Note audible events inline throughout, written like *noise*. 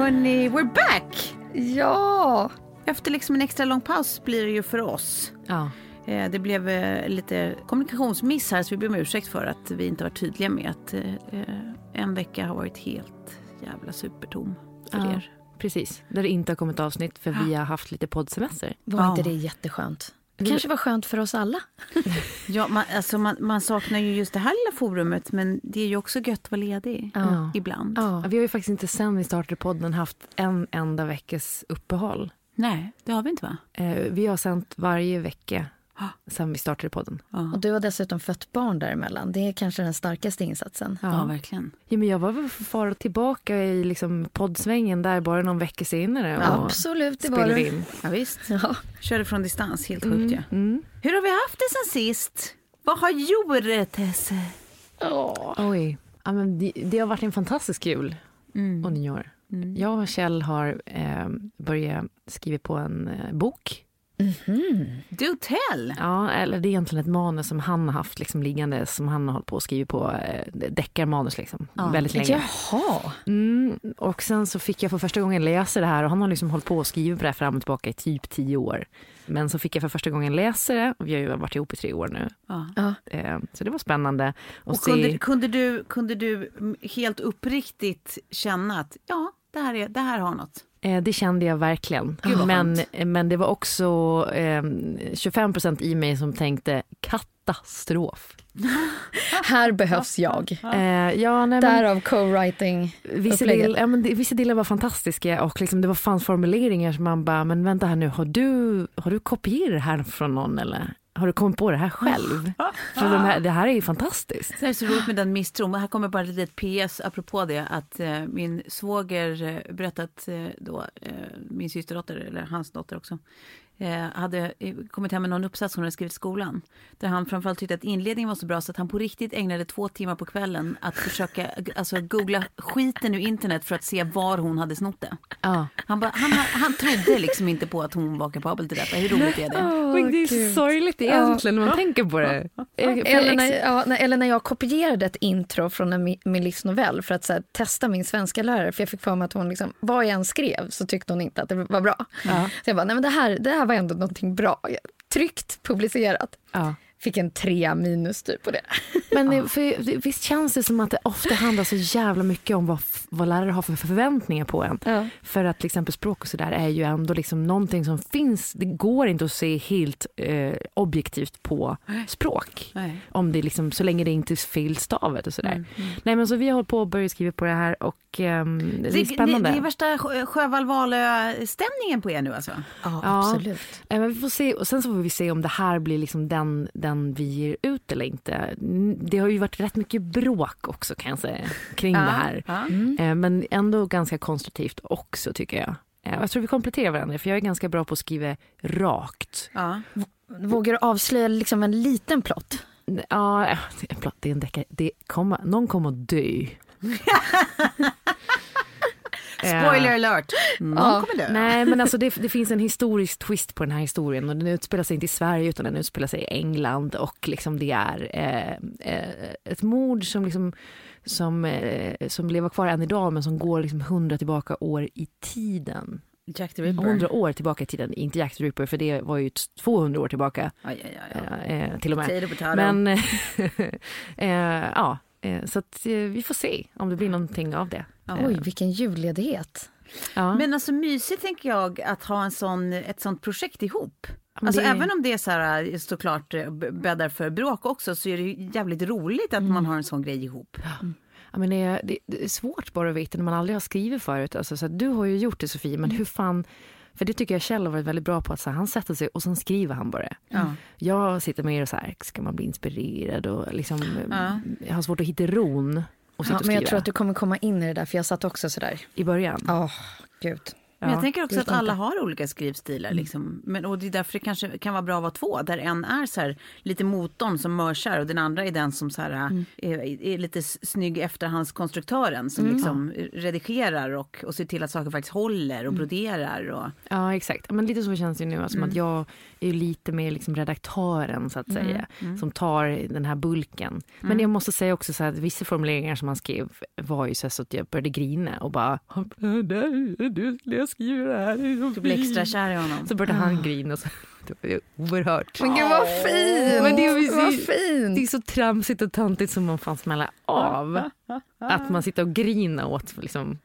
Hörni, we're back! Ja! Efter liksom en extra lång paus blir det ju för oss. Ja. Eh, Det blev eh, lite kommunikationsmiss här så vi ber om ursäkt för att vi inte var tydliga med att eh, en vecka har varit helt jävla supertom för Ja. er. Precis, där det inte har kommit avsnitt för vi har haft lite poddsemester. Var Ja. inte det jätteskönt? Det kanske var skönt för oss alla. *laughs* Ja, man, alltså man, man saknar ju just det här lilla forumet men det är ju också gött att vara ledig Ja. ibland. Ja, vi har ju faktiskt inte sen vi startade podden haft en enda veckas uppehåll. Nej, det har vi inte va? Eh, vi har sänt varje vecka. Sen vi startade podden. Ja, Och du har dessutom fött barn däremellan. Det är kanske den starkaste insatsen. ja verkligen. Ja, men jag var väl far tillbaka i liksom poddsvängen där bara någon vecka senare. och Absolut, det var in. Ja, visst. Ja. Körde från distans, helt sjukt ja. Mm. Hur har vi haft det sen sist? Vad har gjort Tesse? Oj. Ja, men det, det har varit en fantastisk jul och nyår. Jag och Kjell har eh, börjat skriva på en eh, bok. Do tell! Ja, eller det är egentligen ett manus som han har haft liksom, liggande som han har hållit på att skriva på. Eh, deckarmanus liksom, väldigt länge. Jaha. Mm, och sen så fick jag för första gången läsa det här och han har liksom hållit på och skrivit på det här fram och tillbaka i typ tio år. Men så fick jag för första gången läsa det och vi har ju varit ihop i tre år nu. Ja. Ja. Eh, så det var spännande. Och se- kunde, kunde, du, kunde du helt uppriktigt känna att ja, det här, är, det här har något? Eh, det kände jag verkligen. Men, skönt. men det var också eh, 25 procent i mig som tänkte katastrof. *laughs* Här behövs jag. Eh, ja, nej, men, Därav co-writing vissa, del, ja, men vissa delar var fantastiska och liksom, det var fanns formuleringar som man bara, men vänta här nu, har du, har du kopierat det här från någon eller? Har du kommit på det här själv? *laughs* För de här, det här är ju fantastiskt. Det är så roligt med den misstron. Här kommer bara ett litet PS apropå det. Att eh, min svåger eh, berättat eh, då, eh, min systerdotter, eller hans dotter också, hade eh, kommit hem med någon uppsats hon hade skrivit i skolan. Där han framförallt tyckte att inledningen var så bra så att han på riktigt ägnade två timmar på kvällen att försöka alltså, googla skiten ur internet för att se var hon hade snott det. Ja. Han, bara, han, han trodde liksom inte på att hon var kapabel till detta. Hur roligt är det? Men det är så sorgligt egentligen när man tänker på det. Eller när, ja, när- eller när jag kopierade ett intro från en, mi- min livsnovell för att så här, testa min svenska lärare. För jag fick för mig att hon, liksom, vad jag än skrev så tyckte hon inte att det var bra. Så jag bara, nej men det här, det här var ändå någonting bra. Tryggt publicerat. Ja. Fick en tre minus typ på det. *laughs* Men eh, för, visst känns det som att det ofta handlar så jävla mycket om vad, vad lärare har för förväntningar på en. Ja. För att till exempel språk och sådär är ju ändå liksom någonting som finns. Det går inte att se helt eh, objektivt på språk. Nej. Om det liksom, så länge det inte är felstavat och sådär. Nej men så vi har hållit på att börja skriva på det här och ehm, det, är Det, det, spännande. det är värsta Sjö- Sjövall-Valö-stämningen på er nu alltså. Ja, Ja. absolut. Eh, Men vi får se, och sen så får vi se om det här blir liksom den, den den vi ger ut eller inte. Det har ju varit rätt mycket bråk också kan jag säga kring Ja, det här. ja. Eh, Men ändå ganska konstruktivt också tycker jag. Eh, Jag tror vi kompletterar varandra för jag är ganska bra på att skriva rakt. Ja. Vågar du avslöja liksom en liten plott? Ja, *laughs* det är plott, det är en deckare. Det kommer, någon kommer att dö. *laughs* Spoiler alert! Någon Ja. kommer dö. Nej men alltså det, det finns en historisk twist på den här historien och den utspelar sig inte i Sverige utan den utspelar sig i England och liksom det är eh, eh, ett mord som liksom som, eh, som lever kvar än idag men som går liksom hundra tillbaka år i tiden. Jack the Ripper. Hundra år tillbaka i tiden, inte Jack the Ripper för det var ju t- 200 år tillbaka Aj, aj, aj, eh, eh, till och med. Men *laughs* eh, ja, eh, så att eh, vi får se om det blir någonting av det. Ja. Oj, vilken julledighet. Ja. Men alltså mysigt tänker jag att ha en sån, ett sånt projekt ihop. Alltså det- även om det är så här, såklart eh, bäddar för bråk också så är det jävligt roligt att man har en sån grej ihop. Ja, men det, är, det, det är svårt bara att veta när man aldrig har skrivit förut. Alltså, så du har ju gjort det Sofie, men hur fan... För det tycker jag Kjell har varit väldigt bra på. att så här, Han sätter sig och sen skriver han bara. Ja. Jag sitter mer och så här, ska man bli inspirerad och liksom... Ja. Jag har svårt att hitta ron och sitta Ja, och men jag tror att du kommer komma in i det där, för jag satt också sådär. i början. Åh, gud. Men jag Ja. tänker också att alla har olika skrivstilar. Liksom. Men, och det är därför det kanske kan vara bra att vara två. Där en är så här, lite motorn som mörsar och den andra är den som så här, är, är lite snygg efterhandskonstruktören som liksom redigerar och, och ser till att saker faktiskt håller och broderar. Och, Ja, exakt. Men lite så känns det nu. Alltså, Mm. att jag är lite mer liksom redaktören, så att säga, mm. som tar den här bulken. Men jag måste säga också så här, att vissa formuleringar som han skrev var ju så, så att jag började grina och bara “du skulle skriva det här?” det är så du blir fint." extra kär i honom. Så började han grina och så *laughs* det var oerhört. Men gud vad fint! Men det är, vad det fint! är så tramsigt och töntigt som man fan smälla av. Att man sitter och griner åt liksom,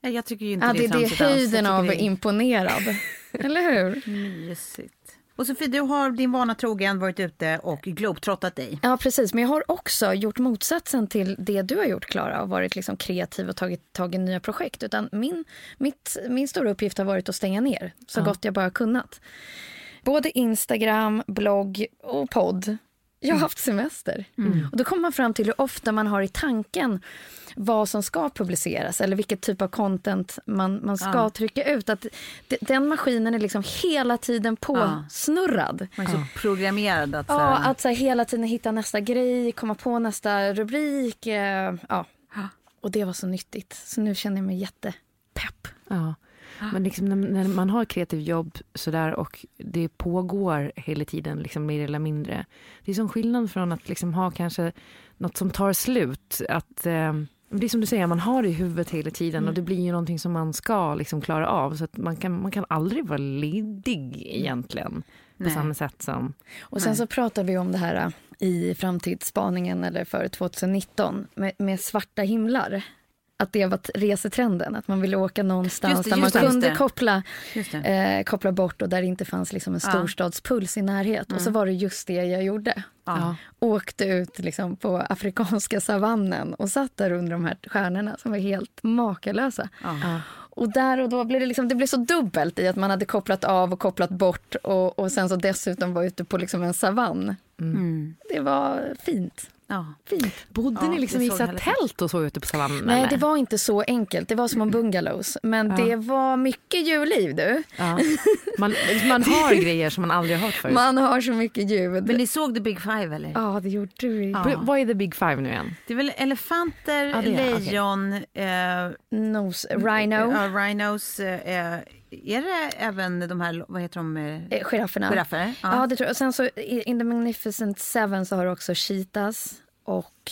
Ja, Jag tycker ju inte Ja, det det, är det är höjden av det imponerad. *laughs* Eller hur? Mysigt. Och Sofie, du har din vana trogen varit ute och globetrottat dig. Ja, precis. Men jag har också gjort motsatsen till det du har gjort, Klara, och varit liksom kreativ och tagit tag i nya projekt. Utan min, mitt, min stora uppgift har varit att stänga ner så gott jag bara kunnat. Både Instagram, blogg och podd. Jag har haft semester. Och då kommer man fram till hur ofta man har i tanken vad som ska publiceras eller vilket typ av content man, man ska Ja. trycka ut. Att de- den maskinen är liksom hela tiden påsnurrad. Man är så programmerad att... så Ja, här- att så här, hela tiden hitta nästa grej, komma på nästa rubrik. Eh, ja. Och det var så nyttigt. Så nu känner jag mig jättepepp. Ja. Men liksom när, när man har ett kreativt jobb sådär och det pågår hela tiden liksom mer eller mindre. Det är som skillnad från att liksom ha kanske något som tar slut. Att, eh, det är som du säger, man har det i huvudet hela tiden och det blir ju någonting som man ska liksom klara av. Så att man, kan, man kan aldrig vara ledig egentligen. På Nej. samma sätt som... Och sen så pratade vi om det här eh, i framtidsspaningen eller för 2019 med, med svarta himlar. Att det var resetrenden, att man ville åka någonstans Just det, där man just det, just kunde koppla, eh, koppla bort och där det inte fanns liksom en Ja. storstadspuls i närhet. Och så var det just det jag gjorde. Ja. åkte ut liksom på afrikanska savannen och satt där under de här stjärnorna som var helt makalösa. Ja. Och där och då blev det, liksom, det blev så dubbelt i att man hade kopplat av och kopplat bort och, och sen så dessutom var ute på liksom en savann. Mm. Det var fint. Ja. fint. Bodde Ja, ni liksom i så tält och så ute på savannen? Nej, eller? det var inte så enkelt. Det var som en *clears throat* bungalows. Men det var mycket djurliv du. ja. man, man har *laughs* grejer som man aldrig har hört förut. Man har så mycket ljud. Men ni såg The Big Five eller? Ja, det gjorde du. Ja. Vad är the big five nu igen? Det är väl elefanter, Ja, är- lejon, eh, Nose, rhino, ja, rhinos. Eh, är det även de här, vad heter de? Eh, eh, girafferna. giraffer? Ja. det tror jag. Och sen så i In the Magnificent Seven så har du också cheetahs och...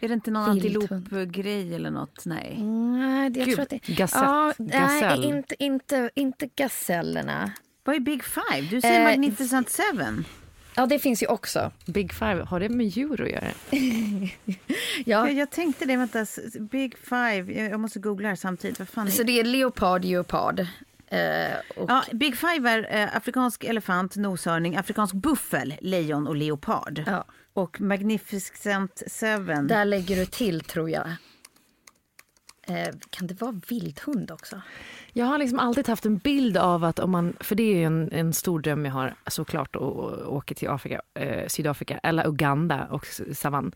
Är det inte någon antilopgrej eller något? Nej. Nej, det- jag Gud, tror att det... gasett, Ja, gasell. nej, inte, inte, inte gasellerna. Vad är Big Five? Du säger Eh, Magnificent Seven. Ja, det finns ju också. Big five, har det med djur att göra? *laughs* Ja. Jag, jag tänkte det, vänta. Big Five, jag, jag måste googla här samtidigt. Vad fan är... Så det är leopard, leopard. Eh, och, Ja, Big Five är eh, afrikansk elefant, noshörning, afrikansk buffel, lejon och leopard. ja, och Magnificent Seven. där lägger du till, tror jag. eh, kan det vara vildhund också? Jag har liksom alltid haft en bild av att om man, för det är ju en, en stor dröm jag har såklart att åka till Afrika, eh, Sydafrika eller Uganda och savann.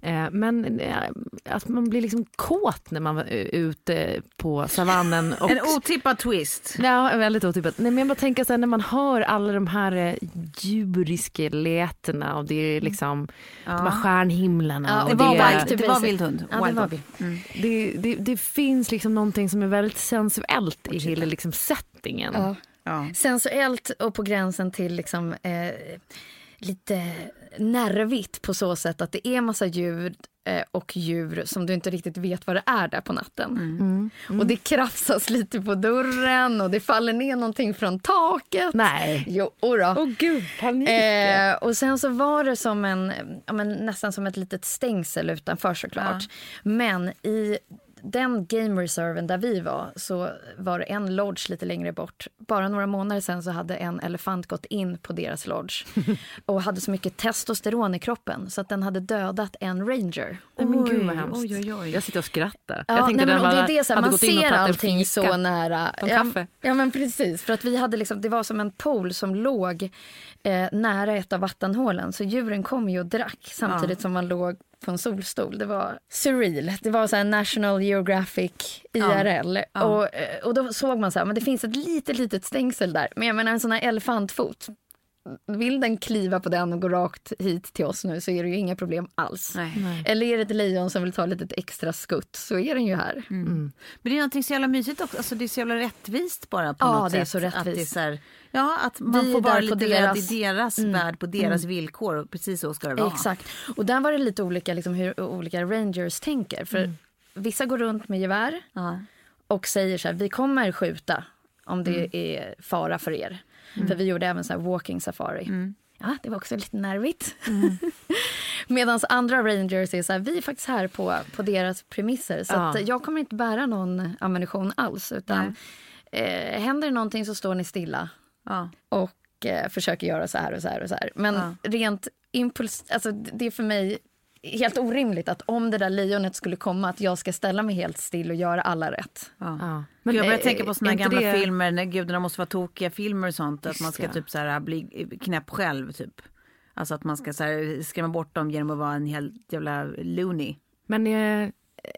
Eh, men eh, att man blir liksom kåt när man är ute på savannen. *laughs* Och, en otippad twist. Ja, väldigt otippat. Nej, men jag bara tänker så här, när man hör alla de här eh, djuriska lätena och det är liksom ja. de här stjärnhimlarna. Ja, det, var, det, det var vildhund. Ja, det, var mm. det, det, det, finns liksom någonting som är väldigt sensuellt i hela liksom settingen. Ja. Ja. Sensuellt och på gränsen till liksom, eh, lite nervigt på så sätt att det är massa ljud eh, och djur som du inte riktigt vet vad det är där på natten. Mm. Mm. Mm. Och det krafsas lite på dörren och det faller ner någonting från taket. Nej. Jo, då. Åh gud, panik. Eh, och sen så var det som en, ja, men nästan som ett litet stängsel utanför såklart. Ja. Men i den game reserven där vi var så var det en lodge lite längre bort. Bara några månader sen så hade en elefant gått in på deras lodge *laughs* och hade så mycket testosteron i kroppen så att den hade dödat en ranger. Nej, men gud vad hemskt. Oj, oj, oj. Jag sitter och skrattar. Ja, jag tänkte nej, men, det är det, så här, man ser allting så nära. Ja, ja, men precis. För att vi hade liksom, det var som en pool som låg eh, nära ett av vattenhålen. Så djuren kom ju och drack samtidigt ja. som man låg på en solstol. Det var surreal. Det var så National Geographic IRL. Ja. Ja. Och, eh, och då såg man så här, men det finns ett litet, litet stängsel där. Men jag menar en sån här elefantfot vill den kliva på den och gå rakt hit till oss nu så är det ju inga problem alls. Nej. Eller är det ett lejon som vill ta lite extra skutt så är den ju här. Mm. Mm. Men det är någonting så jävla mysigt också, alltså det är så jävla rättvist bara på ja, något det sätt. är så rättvist. Att det är så här, ja, att man Vi får vara lite deras... i deras mm. värld på deras mm. villkor och precis så ska det vara. Exakt. Och där var det lite olika liksom, hur olika rangers tänker. För mm. vissa går runt med gevär ja. och säger så här, vi kommer skjuta om det mm. är fara för er. Mm. För vi gjorde även så här walking safari. Mm. Ja, det var också lite nervigt. Mm. *laughs* Medan andra rangers är så här, vi är faktiskt här på, på deras premisser. Så ja. jag kommer inte bära någon ammunition alls. Utan eh, händer det någonting så står ni stilla. Ja. Och eh, försöker göra så här och så här och så här. Men ja. rent impuls, alltså det är för mig helt orimligt att om det där lejonet skulle komma att jag ska ställa mig helt still och göra alla rätt. Ja. Ja. Men jag börjar tänka på såna gamla det... filmer när gudarna måste vara tokiga filmer och sånt. Att man ska typ så här, bli knäpp själv typ. Alltså att man ska så här, skrämma bort dem genom att vara en helt jävla loony. Men eh,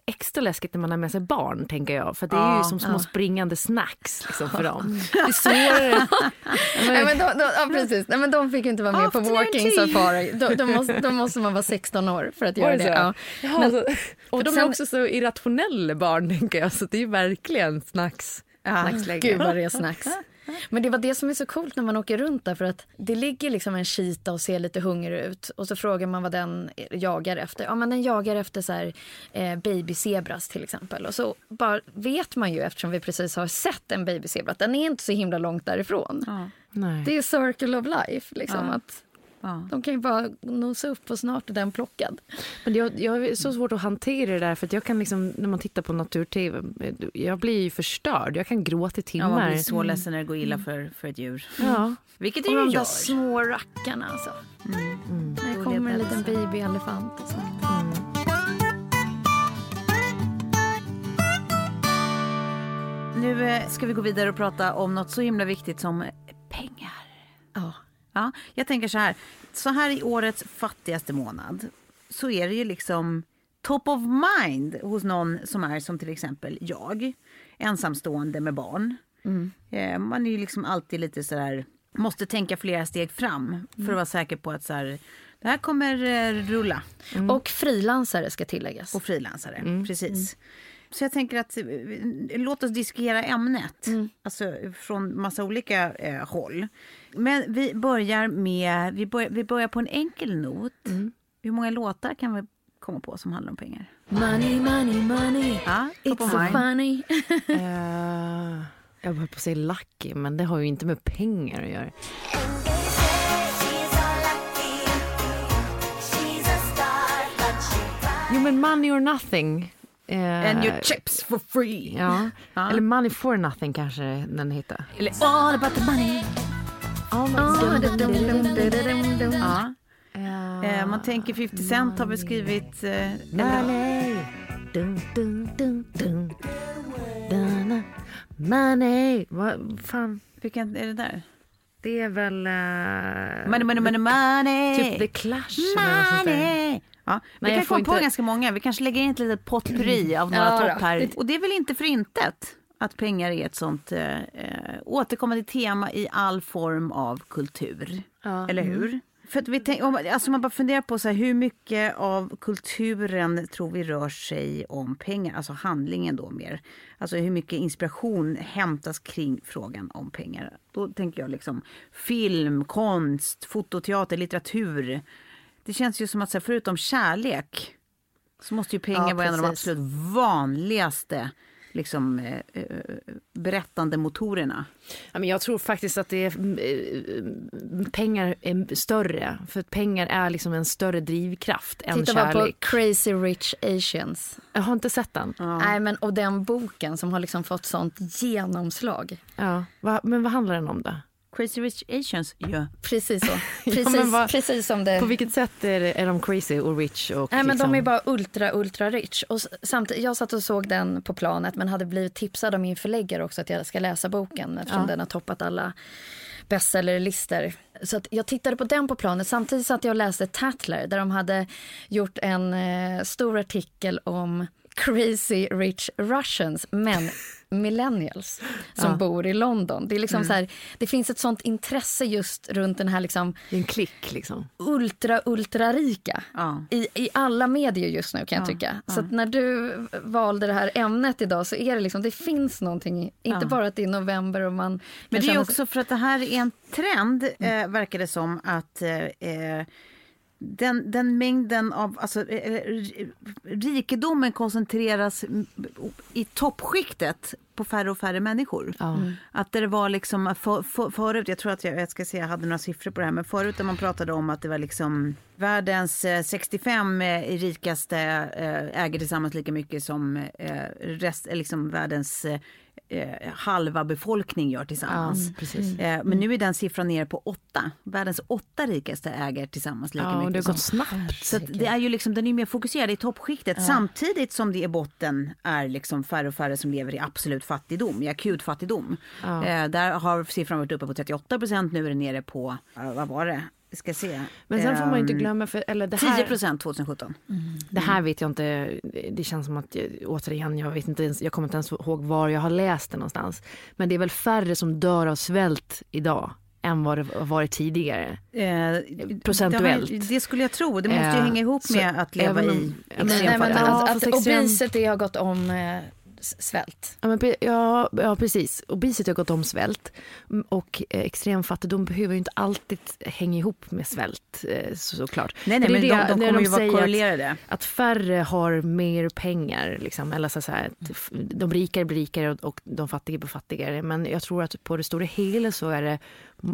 extra läskigt när man har med sig barn tänker jag. För det är ja, ju som små ja. springande snacks liksom, för dem. *laughs* Det är svårare. Nej, men de, de, ja, precis. Nej, men de fick inte vara med After på walking safari. Då, då, måste, då måste man vara 16 år för att göra det. Ja. Men, alltså, *laughs* och de är också så irrationella barn tänker jag. Så det är verkligen snacks. Ja, Gud vad det är snacks. *laughs* Men det var det som är så coolt när man åker runt där för att det ligger liksom en cheetah och ser lite hungrig ut och så frågar man vad den jagar efter. Ja men den jagar efter så här eh, babyzebras till exempel och så bara vet man ju eftersom vi precis har sett en babyzebra att den är inte så himla långt därifrån. Ja. Det är circle of life liksom ja. att Ja. De kan ju bara nosa upp och snart är den plockad. Men jag, jag har så svårt att hantera det där för att jag kan liksom, när man tittar på natur-tv, jag blir ju förstörd. Jag kan gråta i timmar. Ja, man blir så ledsen när det går illa för, för ett djur. Ja. Vilket det ju gör. de där små rackarna alltså. Mm. Mm. När det kommer en liten babyelefant. Mm. Nu eh, ska vi gå vidare och prata om något så himla viktigt som pengar. Ja. Ja, jag tänker så här, så här i årets fattigaste månad så är det ju liksom top of mind hos någon som är som till exempel jag, ensamstående med barn. Mm. Eh, man är ju liksom alltid lite så här, måste tänka flera steg fram för att vara säker på att så här, det här kommer eh, rulla. Mm. Och frilansare ska tilläggas. Och frilansare, mm. precis. Så jag tänker att eh, låt oss diskutera ämnet, mm. alltså från massa olika eh, håll. Men vi börjar med, vi börjar, vi börjar på en enkel not. Mm. Hur många låtar kan vi komma på som handlar om pengar? Money, money, money, ja, it's so funny. uh, *laughs* jag höll på att säga Lucky, men det har ju inte med pengar att göra. Jo men Money or Nothing Eh, And your chips for free. Ja. ja. Eller Money for nothing kanske den heter. Eller All about the money. Ja. Man tänker 50 Cent har väl skrivit... Uh, money. Dun, dun, dun, dun. Money! Vad fan? Vilken är det där? Det är väl... Uh, Money, money, money, money! Typ The Clash. Money! Ja, vi Nej, kan komma på inte- ganska många. Vi kanske lägger in ett litet potpurri av några Ja, topp här. Och det är väl inte för intet att pengar är ett sånt eh, eh, återkommande tema i all form av kultur. Ja. Eller hur? För att vi tänk, om, alltså man bara funderar på så här, hur mycket av kulturen tror vi rör sig om pengar, alltså handlingen då mer. Alltså hur mycket inspiration hämtas kring frågan om pengar. Då tänker jag liksom film, konst, fototeater, litteratur. Det känns ju som att så här, förutom kärlek så måste ju pengar Ja, vara en av de absolut vanligaste liksom, eh, eh, berättande motorerna. Ja, men jag tror faktiskt att det är, eh, pengar är större. För att pengar är liksom en större drivkraft än Titta bara på kärlek. Crazy Rich Asians. Jag har inte sett den. Nej, men, och den boken som har liksom fått sånt genomslag. Ja. Va, men vad handlar den om då? Crazy Rich Asians, ja. Precis så. *laughs* Ja, Precis, men vad- precis som det... På vilket sätt är, det, är de crazy och rich? Och Nej, men liksom... De är bara ultra, ultra rich. Och samtidigt, jag satt och såg den på planet men hade blivit tipsad av min förläggare också att jag ska läsa boken eftersom Ja. den har toppat alla bestsellerlistor. Så att jag tittade på den på planet. Samtidigt satt jag och läste Tatler där de hade gjort en eh, stor artikel om crazy rich Russians, men millennials som Ja. bor i London. Det, är liksom så här, det finns ett sånt intresse just runt den här liksom en klick liksom. ultra, ultra rika Ja. i, i alla medier just nu kan jag tycka. Så att när du valde det här ämnet idag så är det liksom, det finns någonting, inte bara att det är november och man Men det är också för att det här är en trend, eh, verkar det som, att eh, eh, den, den mängden av, alltså eh, r- rikedomen koncentreras i toppskiktet på färre och färre människor. Ja. Att det var liksom, för, för, förut, jag tror att jag, jag ska se, jag hade några siffror på det här, men förut när man pratade om att det var liksom världens eh, 65 eh, rikaste eh, äger tillsammans lika mycket som eh, rest, eh, liksom världens eh, halva befolkning gör tillsammans. Ja. Eh, men nu är den siffran nere på åtta. Världens åtta rikaste äger tillsammans lika Ja, och mycket. det har gått snabbt. så det är ju liksom, den är mer fokuserad i toppskiktet samtidigt som det i botten är liksom färre och färre som lever i absolut fattigdom, i akut fattigdom. Ja. Eh, där har siffran varit uppe på 38 procent, nu är den nere på, eh, vad var det? Ska se. Men sen får man ju inte Ehm, glömma, för, eller det 10 här, procent 2017. det här vet jag inte, det känns som att, återigen, jag, vet inte ens, jag kommer inte ens ihåg var jag har läst det någonstans. Men det är väl färre som dör av svält idag än vad det varit tidigare. Eh, Procentuellt. Det, det skulle jag tro. Det måste ju Eh, hänga ihop med att leva i men- Nej, att, att obesity har gått om eh, svält. Ja, men, ja, ja precis. Obesity har gått om svält. Mm, Och eh, extrem fattigdom behöver ju inte alltid hänga ihop med svält eh, så, såklart. Nej, nej, det men de, det- de när kommer ju vara säger att- korrelerade. Att färre har mer pengar, liksom, eller så så här, f- de rikare blir rikare och, och de fattiga blir fattigare. Men jag tror att på det stora hela så är det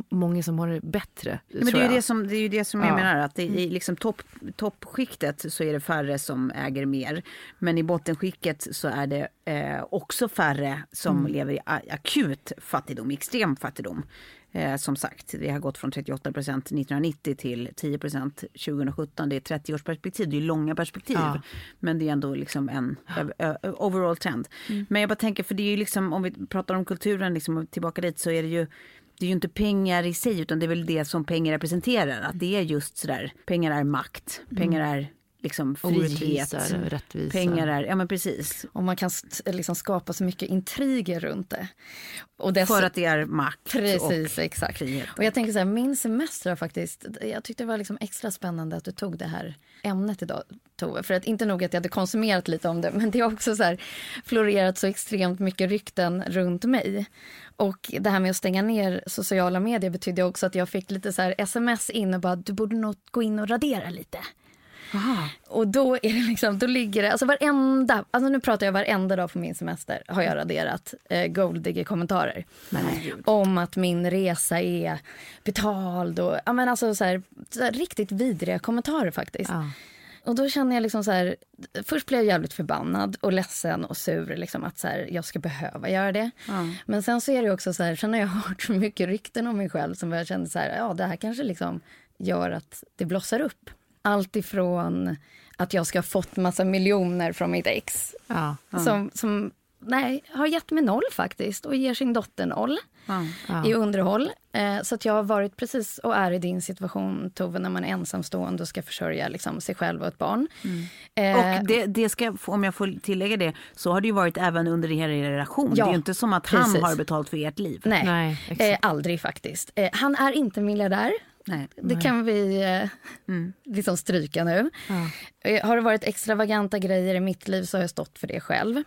många som har det bättre. Men det är, ju det, som, det är det som jag Ja. menar, att i liksom topp, toppskiktet så är det färre som äger mer. Men i bottenskiktet så är det eh, också färre som Mm. lever i akut fattigdom, extrem fattigdom. Eh, som sagt, vi har gått från 38 procent 1990 till 10 procent 2017. Det är 30 års perspektiv, det är långa perspektiv. Ja. Men det är ändå liksom en overall trend. Men jag bara tänker, för det är ju liksom, om vi pratar om kulturen, liksom, tillbaka dit, så är det ju det är ju inte pengar i sig, utan det är väl det som pengar representerar. Att det är just sådär, pengar är makt, pengar är liksom frihet. Orättvisa, rättvisa. Pengar är, ja men precis. Och man kan liksom skapa så mycket intriger runt det. Och dess- För att det är makt Precis, och exakt. frihet. Och jag tänker så här, min semester har faktiskt, jag tyckte det var liksom extra spännande att du tog det här ämnet idag Tove. För att inte nog att jag hade konsumerat lite om det, men det har också så här florerat så extremt mycket rykten runt mig. Och det här med att stänga ner sociala medier betydde också att jag fick lite så här sms in och bara, du borde nog gå in och radera lite. Och då är det liksom, då ligger det, alltså varenda, alltså nu pratar jag varenda dag på min semester har jag raderat eh, golddigger-kommentarer. Om att min resa är betald och, ja men alltså så här, så här riktigt vidriga kommentarer faktiskt. Ja. Och då känner jag liksom så här, först blev jag jävligt förbannad och ledsen och sur liksom att så här, jag ska behöva göra det. Men sen så är det också så här, sen har jag *laughs* hört så mycket rykten om mig själv som jag kände så här, ja det här kanske liksom gör att det blossar upp. Allt ifrån att jag ska ha fått massa miljoner från mitt ex Ja. som, som nej, har gett mig noll faktiskt och ger sin dotter noll Ja. i underhåll. Eh, så att jag har varit precis och är i din situation Tove när man är ensamstående och ska försörja liksom, sig själv och ett barn. Eh, Och det, det ska, om jag får tillägga det, så har det ju varit även under er relation. Ja, det är ju inte som att han precis. har betalt för ert liv. nej, Nej, eh, aldrig faktiskt. Eh, han är inte miljardär. Nej. Det kan vi eh, liksom stryka nu. Eh, Har det varit extravaganta grejer i mitt liv så har jag stått för det själv.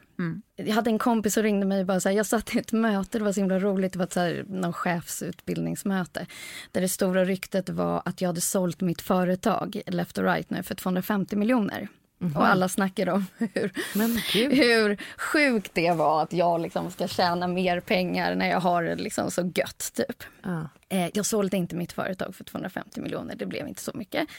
Jag hade en kompis som ringde mig och bara så här, jag satt i ett möte, det var så himla roligt, det var ett så här, någon chefsutbildningsmöte. Där det stora ryktet var att jag hade sålt mitt företag, Left och Right nu, för 250 miljoner. Och alla snackade om *laughs* hur, hur sjukt det var att jag liksom ska tjäna mer pengar när jag har det liksom så gött. Typ. Ja. Eh, jag sålde inte mitt företag för 250 miljoner, det blev inte så mycket.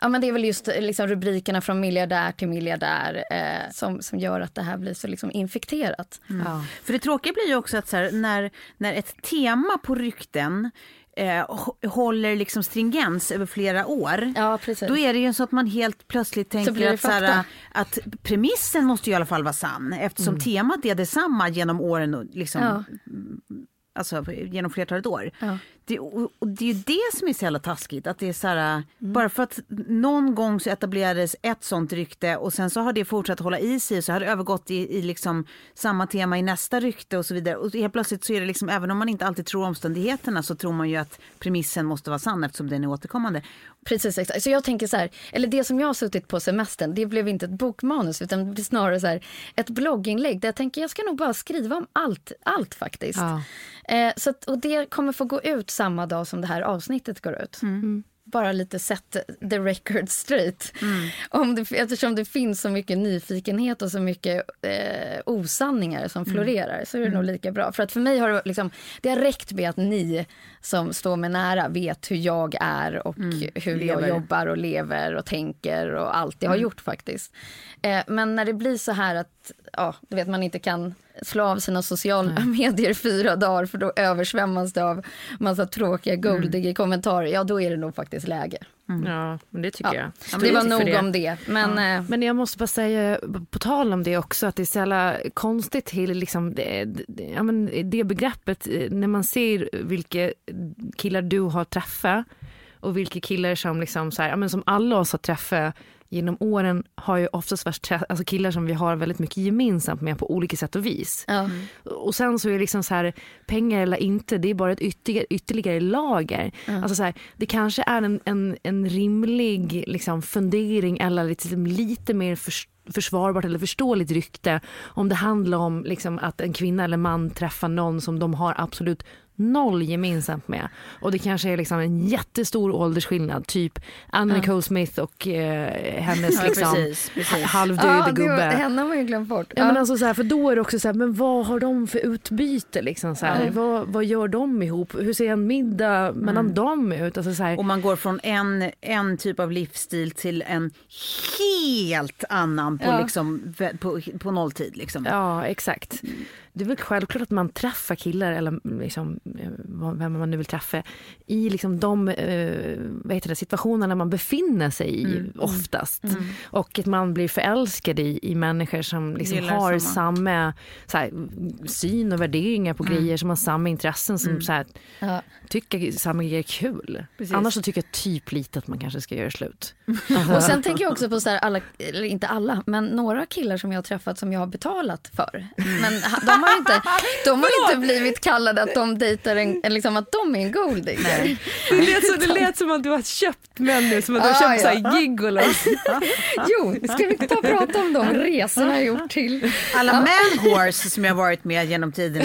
Ja, men det är väl just eh, liksom, rubrikerna från miljardär till miljardär eh, som, som gör att det här blir så liksom, infekterat. Ja. För det tråkiga blir ju också att så här, när, när ett tema på rykten eh, hå- håller liksom stringens över flera år. Ja, precis. Då är det ju så att man helt plötsligt tänker att, så här, att premissen måste ju i alla fall vara sann eftersom temat är detsamma genom åren och liksom, Ja. alltså genom flertalet år. Ja. Det, och, och det är ju det som är så jävla taskigt. Att det är så här, Mm. Bara för att någon gång så etablerades ett sånt rykte och sen så har det fortsatt hålla i sig så har det övergått i, i liksom samma tema i nästa rykte och så vidare. Och helt plötsligt så är det liksom, även om man inte alltid tror omständigheterna så tror man ju att premissen måste vara sann eftersom den är återkommande. Precis, exakt. Så jag tänker så här, eller det som jag har suttit på semestern, det blev inte ett bokmanus utan det blev snarare så här, ett blogginlägg där jag tänker jag ska nog bara skriva om allt, allt faktiskt. Ja. Eh, så att, och det kommer få gå ut samma dag som det här avsnittet går ut. Bara lite set the record straight. Om det, eftersom det finns så mycket nyfikenhet och så mycket eh, osanningar som florerar så är det nog lika bra. För att för mig har det, liksom, det har räckt med att ni som står mig nära vet hur jag är och hur lever. jag jobbar och lever och tänker och allt jag har gjort faktiskt. Eh, men när det blir så här att ja, du vet, man inte kan slå av sina sociala *laughs* medier i fyra dagar för då översvämmas det av massa tråkiga goldiga kommentarer. Ja, då är det nog faktiskt läge. ja, men det tycker Ja. jag. det Stort var nog det. om det. Men eh, Men jag måste bara säga, på tal om det också, att det är så jävla konstigt till liksom det, det, ja, men det begreppet, eh, när man ser vilka killar du har träffat och vilka killar som, liksom så här, ja, men som alla oss har träffat genom åren har ju oftast varit alltså killar som vi har väldigt mycket gemensamt med på olika sätt och vis. ja. Och sen så är det liksom så här, pengar eller inte, det är bara ett ytterligare, ytterligare lager. Alltså så här, det kanske är en, en, en rimlig liksom fundering eller lite, lite mer förs- försvarbart eller förståeligt rykte om det handlar om liksom att en kvinna eller man träffar någon som de har absolut noll gemensamt med. Och det kanske är liksom en jättestor åldersskillnad, typ Anna Nicole Smith och eh, hennes *laughs* Ja, liksom, precis, ja, gubbe. var, henne har man ju glömt bort. Ja, men alltså så här, för då är det också så här, men vad har de för utbyte liksom så här, vad, vad gör de ihop? Hur ser en middag mellan dem ut? Alltså så här, Och man går från en, en typ av livsstil till en helt annan på, Ja. liksom, på, på nolltid. Liksom. Ja, exakt. Det är väl självklart att man träffar killar eller liksom, eh, vem man nu vill träffa i liksom de eh, vad heter det, situationerna man befinner sig i Mm. oftast. Och att man blir förälskad i, i människor som liksom har samma. samma här, syn och värderingar på grejer, som har samma intressen, som så här, Ja. tycker samma grejer är kul. Precis. Annars så tycker jag typ lite att man kanske ska göra slut. *laughs* Alltså, Och sen tänker jag också på så här alla, eller inte alla, men några killar som jag har träffat som jag har betalat för. Men ha- de har inte, de har inte blivit kallade att de dejtar en, liksom att de är en golddigger. det, lät så, det lät som att du har köpt män nu, som att du har Ah, köpt ja. så här gigolos. *laughs* Jo, ska vi ta och prata om de resorna jag gjort till? Alla man whores som jag har varit med genom tiderna.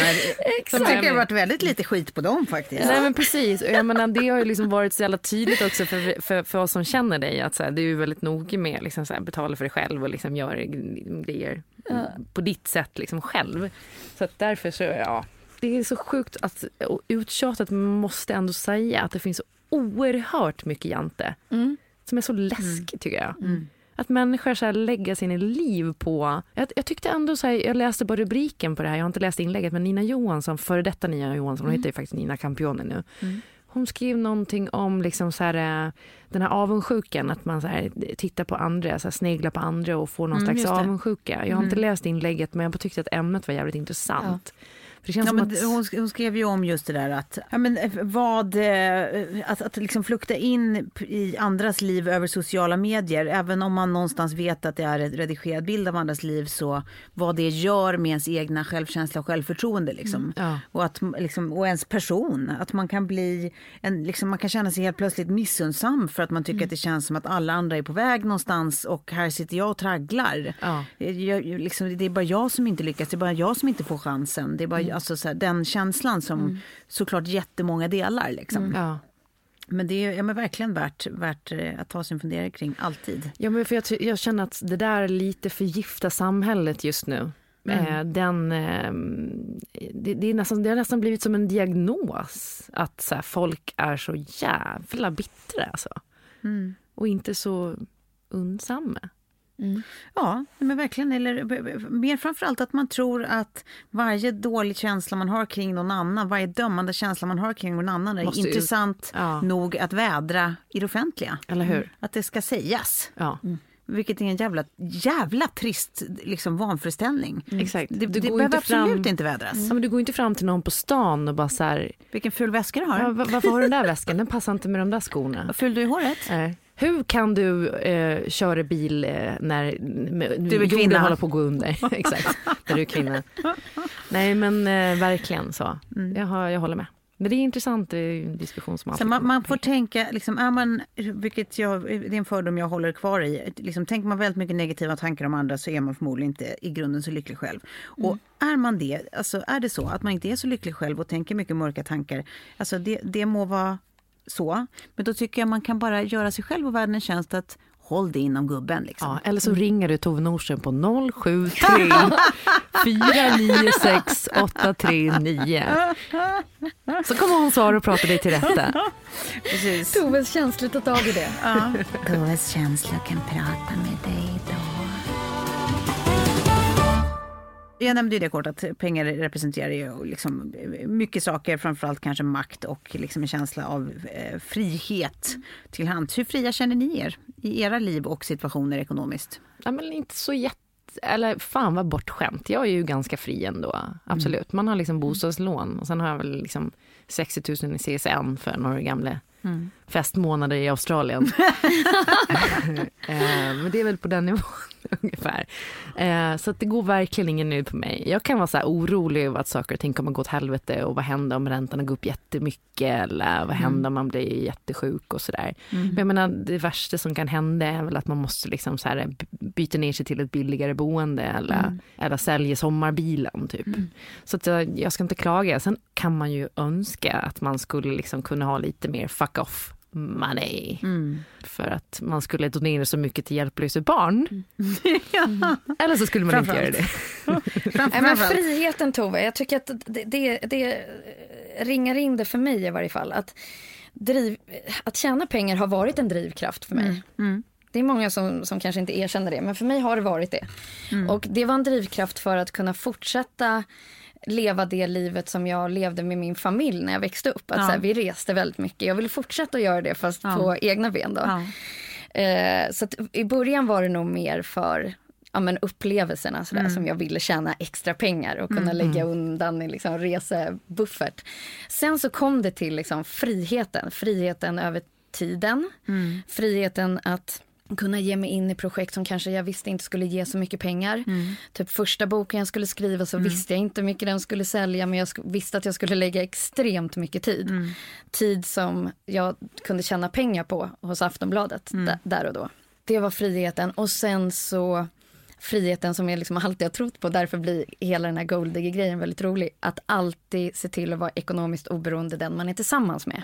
Jag tycker det har varit väldigt lite skit på dem faktiskt. Nej men precis, och jag menar, det har ju liksom varit så jävla tydligt också för, för, för oss som känner dig att så här, du är väldigt noga med liksom, så här, betala för dig själv och liksom gör grejer på ditt sätt liksom, själv. Så att därför så, ja. Det är så sjukt att, och uttjatat måste ändå säga att det finns oerhört mycket jante som är så läskigt tycker jag. Att människor så här lägger sina liv på... Jag, jag tyckte ändå så här, jag läste bara rubriken på det här, jag har inte läst inlägget, men Nina Johansson, före detta Nina Johansson, hon heter ju faktiskt Nina Campione nu. Hon skrev någonting om liksom så här, eh, den här avundsjukan, att man så här, tittar på andra, så här, sneglar på andra och får någon Mm, slags avundsjuka. Jag har inte läst inlägget men jag tyckte att ämnet var jävligt intressant. För det känns Ja, som att... hon, hon skrev ju om just det där att, ja, men, eh, vad, eh, att, att liksom flukta in i andras liv över sociala medier. Även om man någonstans vet att det är en redigerad bild av andras liv så vad det gör med ens egna självkänsla och självförtroende. Liksom. Ja. Och, att, liksom, och ens person. Att man kan bli, en, liksom, man kan känna sig helt plötsligt missunnsam för att man tycker att det känns som att alla andra är på väg någonstans och här sitter jag och tragglar. Ja. Jag, jag, liksom, det är bara jag som inte lyckas, det är bara jag som inte får chansen. Det är bara, Mm. alltså, så här, den känslan som såklart jättemånga delar. Liksom. Ja. Men det är ja, men verkligen värt, värt eh, att ta sin funderare kring, alltid. Ja, men för jag, jag känner att det där lite förgiftar samhället just nu. Eh, den, eh, det, det, är nästan, det har nästan blivit som en diagnos att så här, folk är så jävla bittra. Alltså. Och inte så undsamma. Ja, men verkligen. Eller b- mer framförallt att man tror att varje dålig känsla man har kring någon annan, varje dömande känsla man har kring någon annan är Måste intressant Ja. nog att vädra i det offentliga. Eller hur? Att det ska sägas. Ja, Vilket är en jävla, jävla trist liksom, vanföreställning. exakt. Det, Du det går behöver inte fram- absolut inte vädras. Ja, men du går inte fram till någon på stan och bara så här, Vilken ful väska du har. ja, va- varför har du den där väskan? Den passar inte med de där skorna. Ful du i håret. Eh, Hur kan du eh, köra bil eh, när med, Du är jorden kvinna. håller på att gå under? *laughs* Exakt, när du är kvinna. Nej men eh, verkligen så. Mm. Jag, har, jag håller med. Men det är intressant det är en diskussion som man, kommer. man får tänka, liksom, är man, vilket jag, det är en fördom jag håller kvar i, liksom, tänker man väldigt mycket negativa tankar om andra så är man förmodligen inte i grunden så lycklig själv. Och är man det, alltså är det så att man inte är så lycklig själv och tänker mycket mörka tankar, alltså det, det må vara så, men då tycker jag man kan bara göra sig själv och världen en tjänst att håll det inom gubben. Liksom. Ja, eller så ringer du Tove Nordström på 073 496 839. Så kommer hon svara och prata dig till rätta. Precis. Toves känsligt att tag i det. Ja. Toves känslor kan prata med dig då. Jag nämnde ju det kort att pengar representerar ju liksom mycket saker, framförallt kanske makt och liksom en känsla av eh, frihet till hands. Hur fria känner ni er i era liv och situationer ekonomiskt? Ja, men inte så jätte... Eller fan vad bortskämt. Jag är ju ganska fri ändå. Absolut. Man har liksom bostadslån och sen har jag väl liksom 60 000 i CSN för några gamla festmånader i Australien. *laughs* *laughs* eh, men det är väl på den nivån *laughs* ungefär. Eh, så det går verkligen ingen nöjd på mig. Jag kan vara så orolig över att saker och ting kommer gå åt helvete och vad händer om räntorna går upp jättemycket eller vad händer om man blir jättesjuk och sådär. Men jag menar det värsta som kan hända är väl att man måste liksom så här byta ner sig till ett billigare boende eller, eller sälja sommarbilen typ. Så att jag, jag ska inte klaga. Sen kan man ju önska att man skulle liksom kunna ha lite mer fuck off money. För att man skulle donera så mycket till hjälplösa barn. *laughs* Eller så skulle man inte göra det. *laughs* Nej, men friheten Tove, jag tycker att det, det, det ringar in det för mig i varje fall. Att, driv, att tjäna pengar har varit en drivkraft för mig. Det är många som, som kanske inte erkänner det, men för mig har det varit det. Och det var en drivkraft för att kunna fortsätta leva det livet som jag levde med min familj när jag växte upp. Att Ja. så här, vi reste väldigt mycket. Jag ville fortsätta att göra det fast Ja. på egna ben. Då. Ja. Eh, så i början var det nog mer för ja, men upplevelserna sådär, som jag ville tjäna extra pengar och kunna lägga undan i liksom, resebuffert. Sen så kom det till liksom, friheten, friheten över tiden, friheten att kunna ge mig in i projekt som kanske jag visste inte skulle ge så mycket pengar. Typ första boken jag skulle skriva så visste jag inte hur mycket den skulle sälja men jag visste att jag skulle lägga extremt mycket tid. Tid som jag kunde tjäna pengar på hos Aftonbladet d- där och då. Det var friheten och sen så friheten som jag liksom alltid har trott på. Därför blir hela den här golddigger-grejen väldigt rolig. Att alltid se till att vara ekonomiskt oberoende den man är tillsammans med.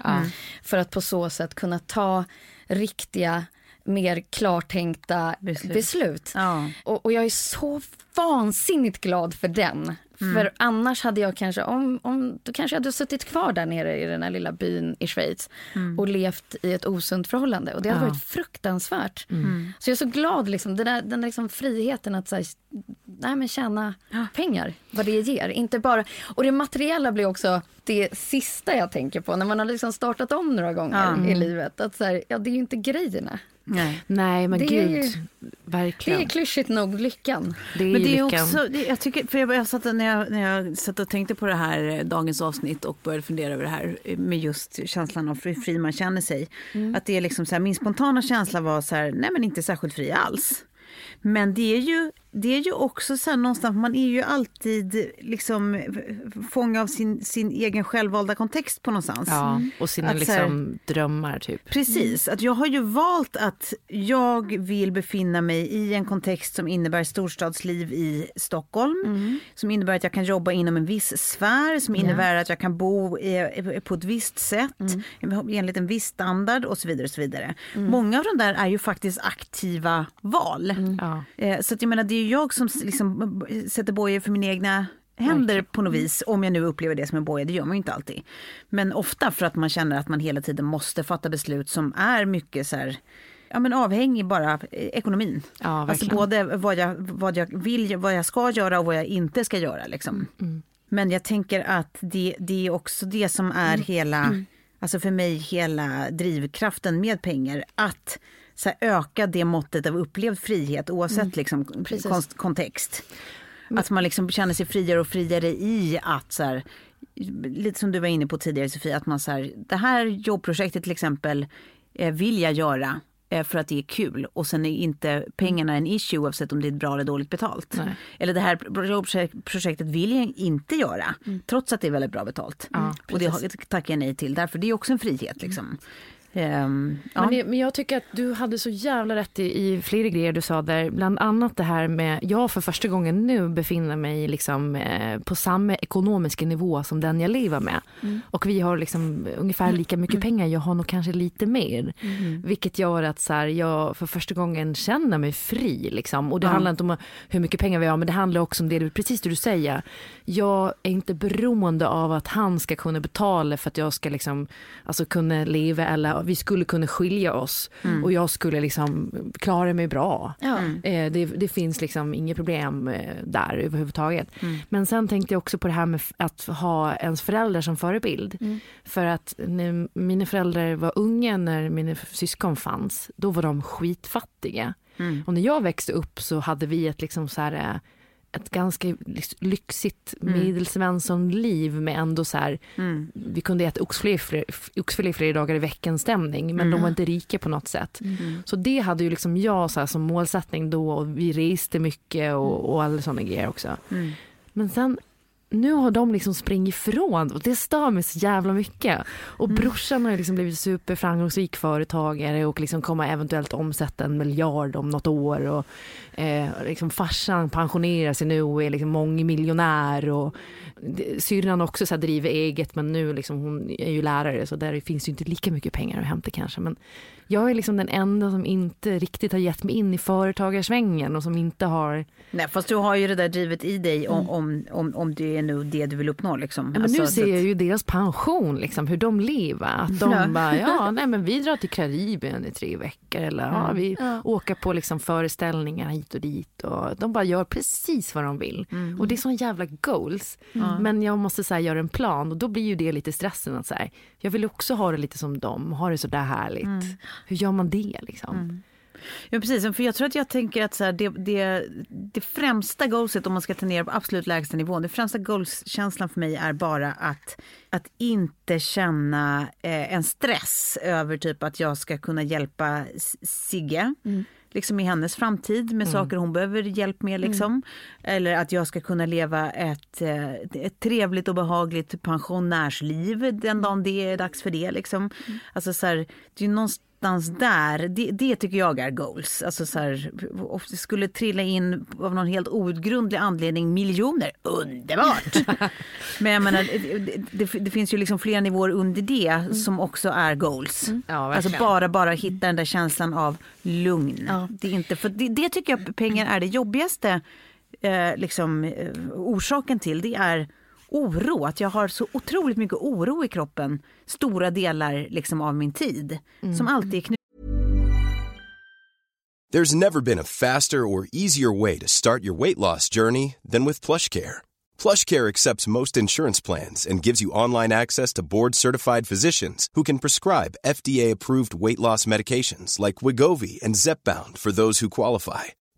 För att på så sätt kunna ta riktiga, mer klartänkta Beslut. beslut. Ja. Och, och jag är så vansinnigt glad för den Mm. För annars hade jag kanske, om, om, då kanske jag hade suttit kvar där nere i den här lilla byn i Schweiz mm. och levt i ett osunt förhållande. Och det hade ja. varit fruktansvärt. Mm. Så jag är så glad, liksom, den där, den där liksom friheten att så här, nej, men tjäna ja. pengar, vad det ger. Inte bara, och det materiella blir också det sista jag tänker på när man har liksom startat om några gånger ja. i livet. Att så här, ja, det är ju inte grejerna. Nej, Nej men det gud. Är, verkligen. Det är klyschigt nog lyckan. Det är men det är lyckan. också, det, jag tycker, för jag, jag satt, när, jag, när jag satt och tänkte på det här eh, dagens avsnitt och började fundera över det här eh, med just känslan av hur fri man känner sig. Mm. Att det är liksom så här, min spontana känsla var så här, nej men inte särskilt fri alls. Men det är ju, det är ju också så här någonstans, man är ju alltid liksom fånga av sin, sin egen självvalda kontext på någonstans. Ja, och sina att, liksom, här, drömmar typ. Precis, att jag har ju valt att jag vill befinna mig i en kontext som innebär storstadsliv i Stockholm. Mm. Som innebär att jag kan jobba inom en viss sfär, som innebär yeah. att jag kan bo i, på ett visst sätt, mm. enligt en viss standard och så vidare. Och så vidare. Mm. Många av de där är ju faktiskt aktiva val. Mm. Ja. Eh, så att jag menar, det är jag som liksom sätter bojor för mina egna händer på något vis, om jag nu upplever det som en boja, det gör man ju inte alltid. Men ofta för att man känner att man hela tiden måste fatta beslut som är mycket så här, ja men avhängig bara ekonomin. Ja, alltså både vad jag, vad jag vill, vad jag ska göra och vad jag inte ska göra liksom. Mm. mm. Men jag tänker att det, det är också det som är mm. hela, mm. alltså för mig hela drivkraften med pengar. Att så här, öka det måttet av upplevd frihet oavsett mm. liksom, kontext. Att man liksom känner sig friare och friare i att så här, lite som du var inne på tidigare Sofia, att man så här, det här jobbprojektet till exempel eh, vill jag göra eh, för att det är kul och sen är inte pengarna en issue oavsett om det är bra eller dåligt betalt. Nej. Eller det här jobbprojektet vill jag inte göra mm. trots att det är väldigt bra betalt. Mm, och det tackar jag nej till därför det är också en frihet. Liksom. Mm. Um, ja. men, det, men, jag tycker att du hade så jävla rätt i, i flera grejer du sa där. Bland annat det här med, jag för första gången nu befinner mig liksom, eh, på samma ekonomiska nivå som den jag lever med. Mm. Och vi har liksom ungefär lika mycket mm. pengar, jag har nog kanske lite mer. Mm. Vilket gör att så här, jag för första gången känner mig fri. Liksom. Och det handlar inte om hur mycket pengar vi har, men det handlar också om det, precis det du säger. Jag är inte beroende av att han ska kunna betala för att jag ska liksom, alltså kunna leva eller vi skulle kunna skilja oss mm. och jag skulle liksom klara mig bra. Ja. Mm. Eh, det, det, finns liksom inget problem eh, där överhuvudtaget. Mm. Men sen tänkte jag också på det här med att ha ens föräldrar som förebild. Mm. För att när mina föräldrar var unga när mina syskon fanns, då var de skitfattiga. Mm. Och när jag växte upp så hade vi ett liksom så här eh, ett ganska lyxigt mm. medelsvensson-liv med ändå så här, mm. vi kunde äta oxfilé, oxfilé flera dagar i veckan stämning men mm. de var inte rika på något sätt. Mm. Så det hade ju liksom jag så som målsättning då och vi reste mycket och, och alla sådana grejer också. Mm. Men sen nu har de liksom springit ifrån och det stör mig så jävla mycket. Och mm. brorsan har liksom blivit superframgångsrik företagare och liksom kommer eventuellt omsätta en miljard om något år. Och, eh, liksom farsan pensionerar sig nu och är liksom mångmiljonär. Och syrran också så driver eget men nu liksom, hon är ju lärare så där finns ju inte lika mycket pengar att hämta kanske. Men jag är liksom den enda som inte riktigt har gett mig in i företagarsvängen och som inte har... Nej fast du har ju det där drivet i dig om, mm. om, om, om det är nu det du vill uppnå liksom. Ja, men alltså, nu ser jag ju deras pension, liksom, hur de lever. Att de ja. bara, ja *laughs* nej men vi drar till Karibien i tre veckor eller mm. ja, vi ja. åker på liksom föreställningar hit och dit. Och de bara gör precis vad de vill. Mm. Och det är sån jävla goals. Men jag måste så här, göra en plan och då blir ju det lite stressen att så här, jag vill också ha det lite som dem, ha det så där härligt. Mm. Hur gör man det liksom? Mm. Ja precis, för jag tror att jag tänker att så här, det, det, det främsta goalset om man ska ta ner på absolut lägsta nivån, det främsta goalskänslan för mig är bara att, att inte känna eh, en stress över typ att jag ska kunna hjälpa Sigge. Mm liksom i hennes framtid med mm. saker hon behöver hjälp med. Liksom. Mm. Eller att jag ska kunna leva ett, eh, ett trevligt och behagligt pensionärsliv den dagen det är dags för det. Liksom. Mm. Alltså så här, det är någonstans någonstans där, det, det, tycker jag är goals. Alltså så här, det skulle trilla in av någon helt outgrundlig anledning miljoner, underbart! *laughs* Men jag menar, det, det, det, finns ju liksom flera nivåer under det mm. som också är goals. Mm. Ja, alltså bara, bara hitta den där känslan av lugn. Ja. Det, är inte, för det, tycker jag pengar är det jobbigaste eh, liksom, eh, orsaken till det är oro. Att jag har så otroligt mycket oro i kroppen stora delar liksom, av min tid. Som alltid är knuten There's never been a faster or easier way to start your weight loss journey than with PlushCare. PlushCare accepts most insurance plans and gives you online access to board-certified physicians who can prescribe FDA-approved weight loss medications like Wigovi and Zepbound for those who qualify.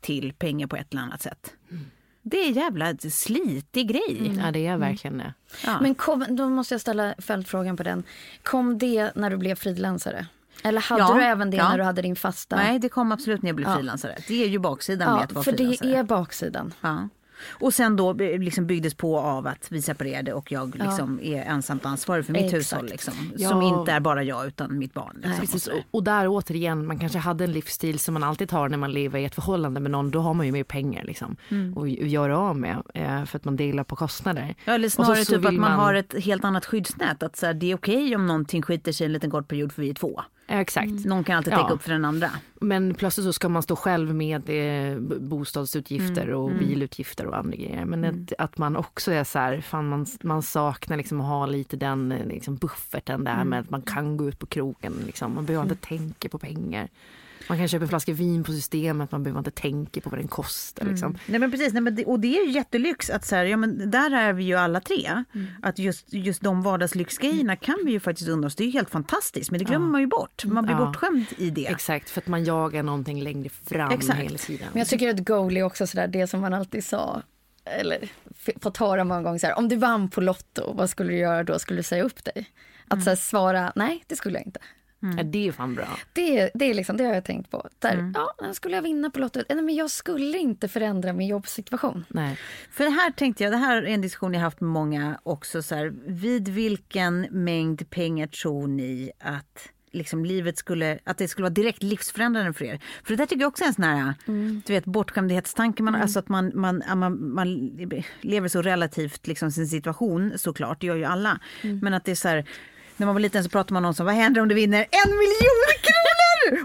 Till pengar på ett eller annat sätt. Det är en jävla slitig grej. Ja, det är verkligen det. Ja. Men kom, då måste jag ställa följdfrågan på den. Kom det när du blev frilansare? Eller hade Ja, du även det ja. när du hade din fasta? Nej, det kom absolut när jag blev Ja. frilansare. Det är ju baksidan med ja, att vara för frilansare. det är baksidan. Ja. Och sen då eh, liksom byggdes på av att vi separerade och jag liksom är ensamt ansvarig för mitt Exakt. hushåll. Liksom, Ja. Som inte är bara jag utan mitt barn. Liksom. Precis, och, där återigen, man kanske hade en livsstil som man alltid har när man lever i ett förhållande med någon. Då har man ju mer pengar liksom, och, och göra av med eh, för att man delar på kostnader. Ja, eller Och så- snarare så typ att vill man, har ett helt annat skyddsnät. Att så här, det är okej om någonting skiter sig en liten kort period för vi är två. Exakt. Någon kan alltid täcka Ja. upp för den andra. Men plötsligt så ska man stå själv med eh, bostadsutgifter Mm. och bilutgifter och andra grejer. Men att, att man också är så här, fan man, man saknar liksom att ha lite den eh, liksom bufferten där Mm. med att man kan gå ut på krogen. Liksom. Man behöver inte tänka på pengar. Man kan köpa en flaska vin på systemet, man behöver inte tänka på vad den kostar. Liksom. Nej men precis, nej, men det, och det är ju jättelyx att så här, ja men där är vi ju alla tre. Att just, just de vardagslyxgrejerna kan vi ju faktiskt unna oss. Det är ju helt fantastiskt men det glömmer man ju bort. Man blir Ja. bortskämd i det. Exakt, för att man jagar någonting längre fram Exakt. hela tiden. Men jag tycker att goal är också sådär, det som man alltid sa, eller fått höra många gånger, så här, om du vann på Lotto, vad skulle du göra då? Skulle du säga upp dig? Att så här, svara, nej det skulle jag inte. Ja, det är fan bra. Det, det, är liksom, det har jag tänkt på. Där, ja, skulle jag vinna på Lotto? Nej, men jag skulle inte förändra min jobbsituation. Nej. För det här tänkte jag, det här är en diskussion jag haft med många också. Så här, vid vilken mängd pengar tror ni att liksom livet skulle, att det skulle vara direkt livsförändrande för er? För det där tycker jag också är en sån här, du vet bortskämdhetstanke. Man, Alltså att man, man, man, man lever så relativt liksom sin situation såklart, det gör ju alla. Men att det är så här, när man var liten så pratade man om så, vad händer om du vinner en miljon kronor?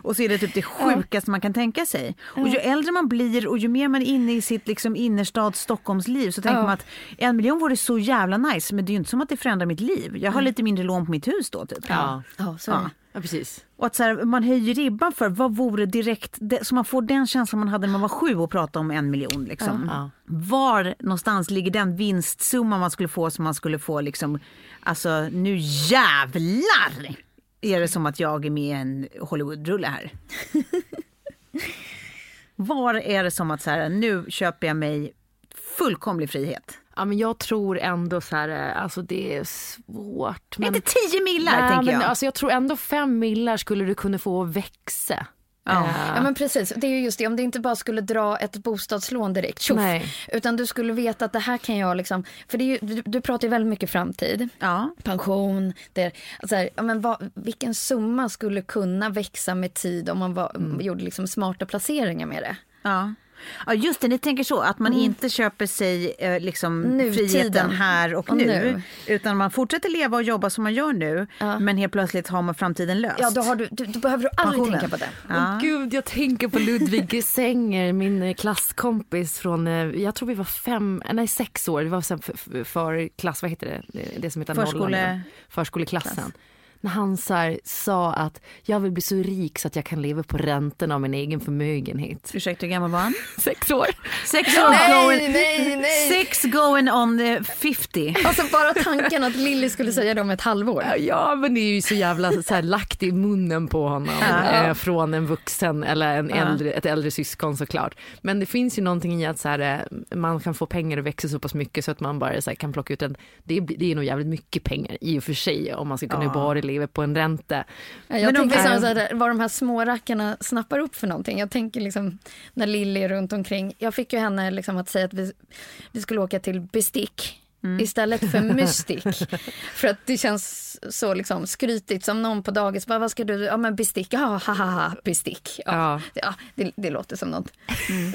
Och så är det typ det sjukaste man kan tänka sig. Och ju äldre man blir och ju mer man är inne i sitt liksom innerstads Stockholmsliv så tänker Ja. man att en miljon vore så jävla nice men det är ju inte som att det förändrar mitt liv. Jag har lite mindre lån på mitt hus då typ. Ja. Ja, så är det. Ja. ja, precis. Och att så här, man höjer ribban för vad vore direkt, det, så man får den känslan man hade när man var sju och pratade om en miljon. Liksom. Ja. Var någonstans ligger den vinstsumma man skulle få som man skulle få liksom, alltså nu jävlar är det som att jag är med i en Hollywood-rulle här. *laughs* Var är det som att så här, nu köper jag mig fullkomlig frihet? Ja, men jag tror ändå så här, alltså det är svårt. Men... Inte 10 millar Nej, tänker men jag. Alltså jag tror ändå fem millar skulle du kunna få växa. Ja. Ja men precis, det är ju just det, om det inte bara skulle dra ett bostadslån direkt, tjoff, utan du skulle veta att det här kan jag liksom, för det är ju, du, du pratar ju väldigt mycket framtid. ja. pension. Det, alltså här, ja, men vad, vilken summa skulle kunna växa med tid om man var, gjorde liksom smarta placeringar med det? Ja. Ja just det, ni tänker så att man inte köper sig eh, liksom friheten här och, Och nu, nu. Utan man fortsätter leva och jobba som man gör nu men helt plötsligt har man framtiden löst. Ja, då, har du, då, då behöver du aldrig Pensionen. tänka på det. Ja. Åh, Gud, jag tänker på Ludvig Sänger, min eh, klasskompis från, eh, jag tror vi var fem, eh, nej sex år, det var för, för, för klass, vad heter det, Det- som heter Förskole- nollan, förskoleklassen. När han så här, sa att jag vill bli så rik så att jag kan leva på räntorna av min egen förmögenhet. Ursäkta, hur gammal var han? *laughs* Sex år. Sex år going, nej, nej. Six going on the 50. Alltså bara tanken att Lilly skulle säga det om ett halvår. Ja men det är ju så jävla så här, lagt i munnen på honom eh, från en vuxen eller en äldre, ett äldre syskon såklart. Men det finns ju någonting i att så här, eh, man kan få pengar att växa så pass mycket så att man bara så här, kan plocka ut en, det är, det är nog jävligt mycket pengar i och för sig om man ska kunna bara leva på en ränta. Ja, Jag Men de tänker kan- så här, vad de här små rackarna snappar upp för någonting. Jag tänker liksom när Lilly är runt omkring. Jag fick ju henne liksom att säga att vi, vi skulle åka till bestick. Istället för *laughs* mystik. för att det känns så liksom skrytigt som någon på dagis. Bara, vad ska du? Ja men bestick. Ja, ha, ha, ha, bestick. Ja, Ja. ja. det, det låter som något.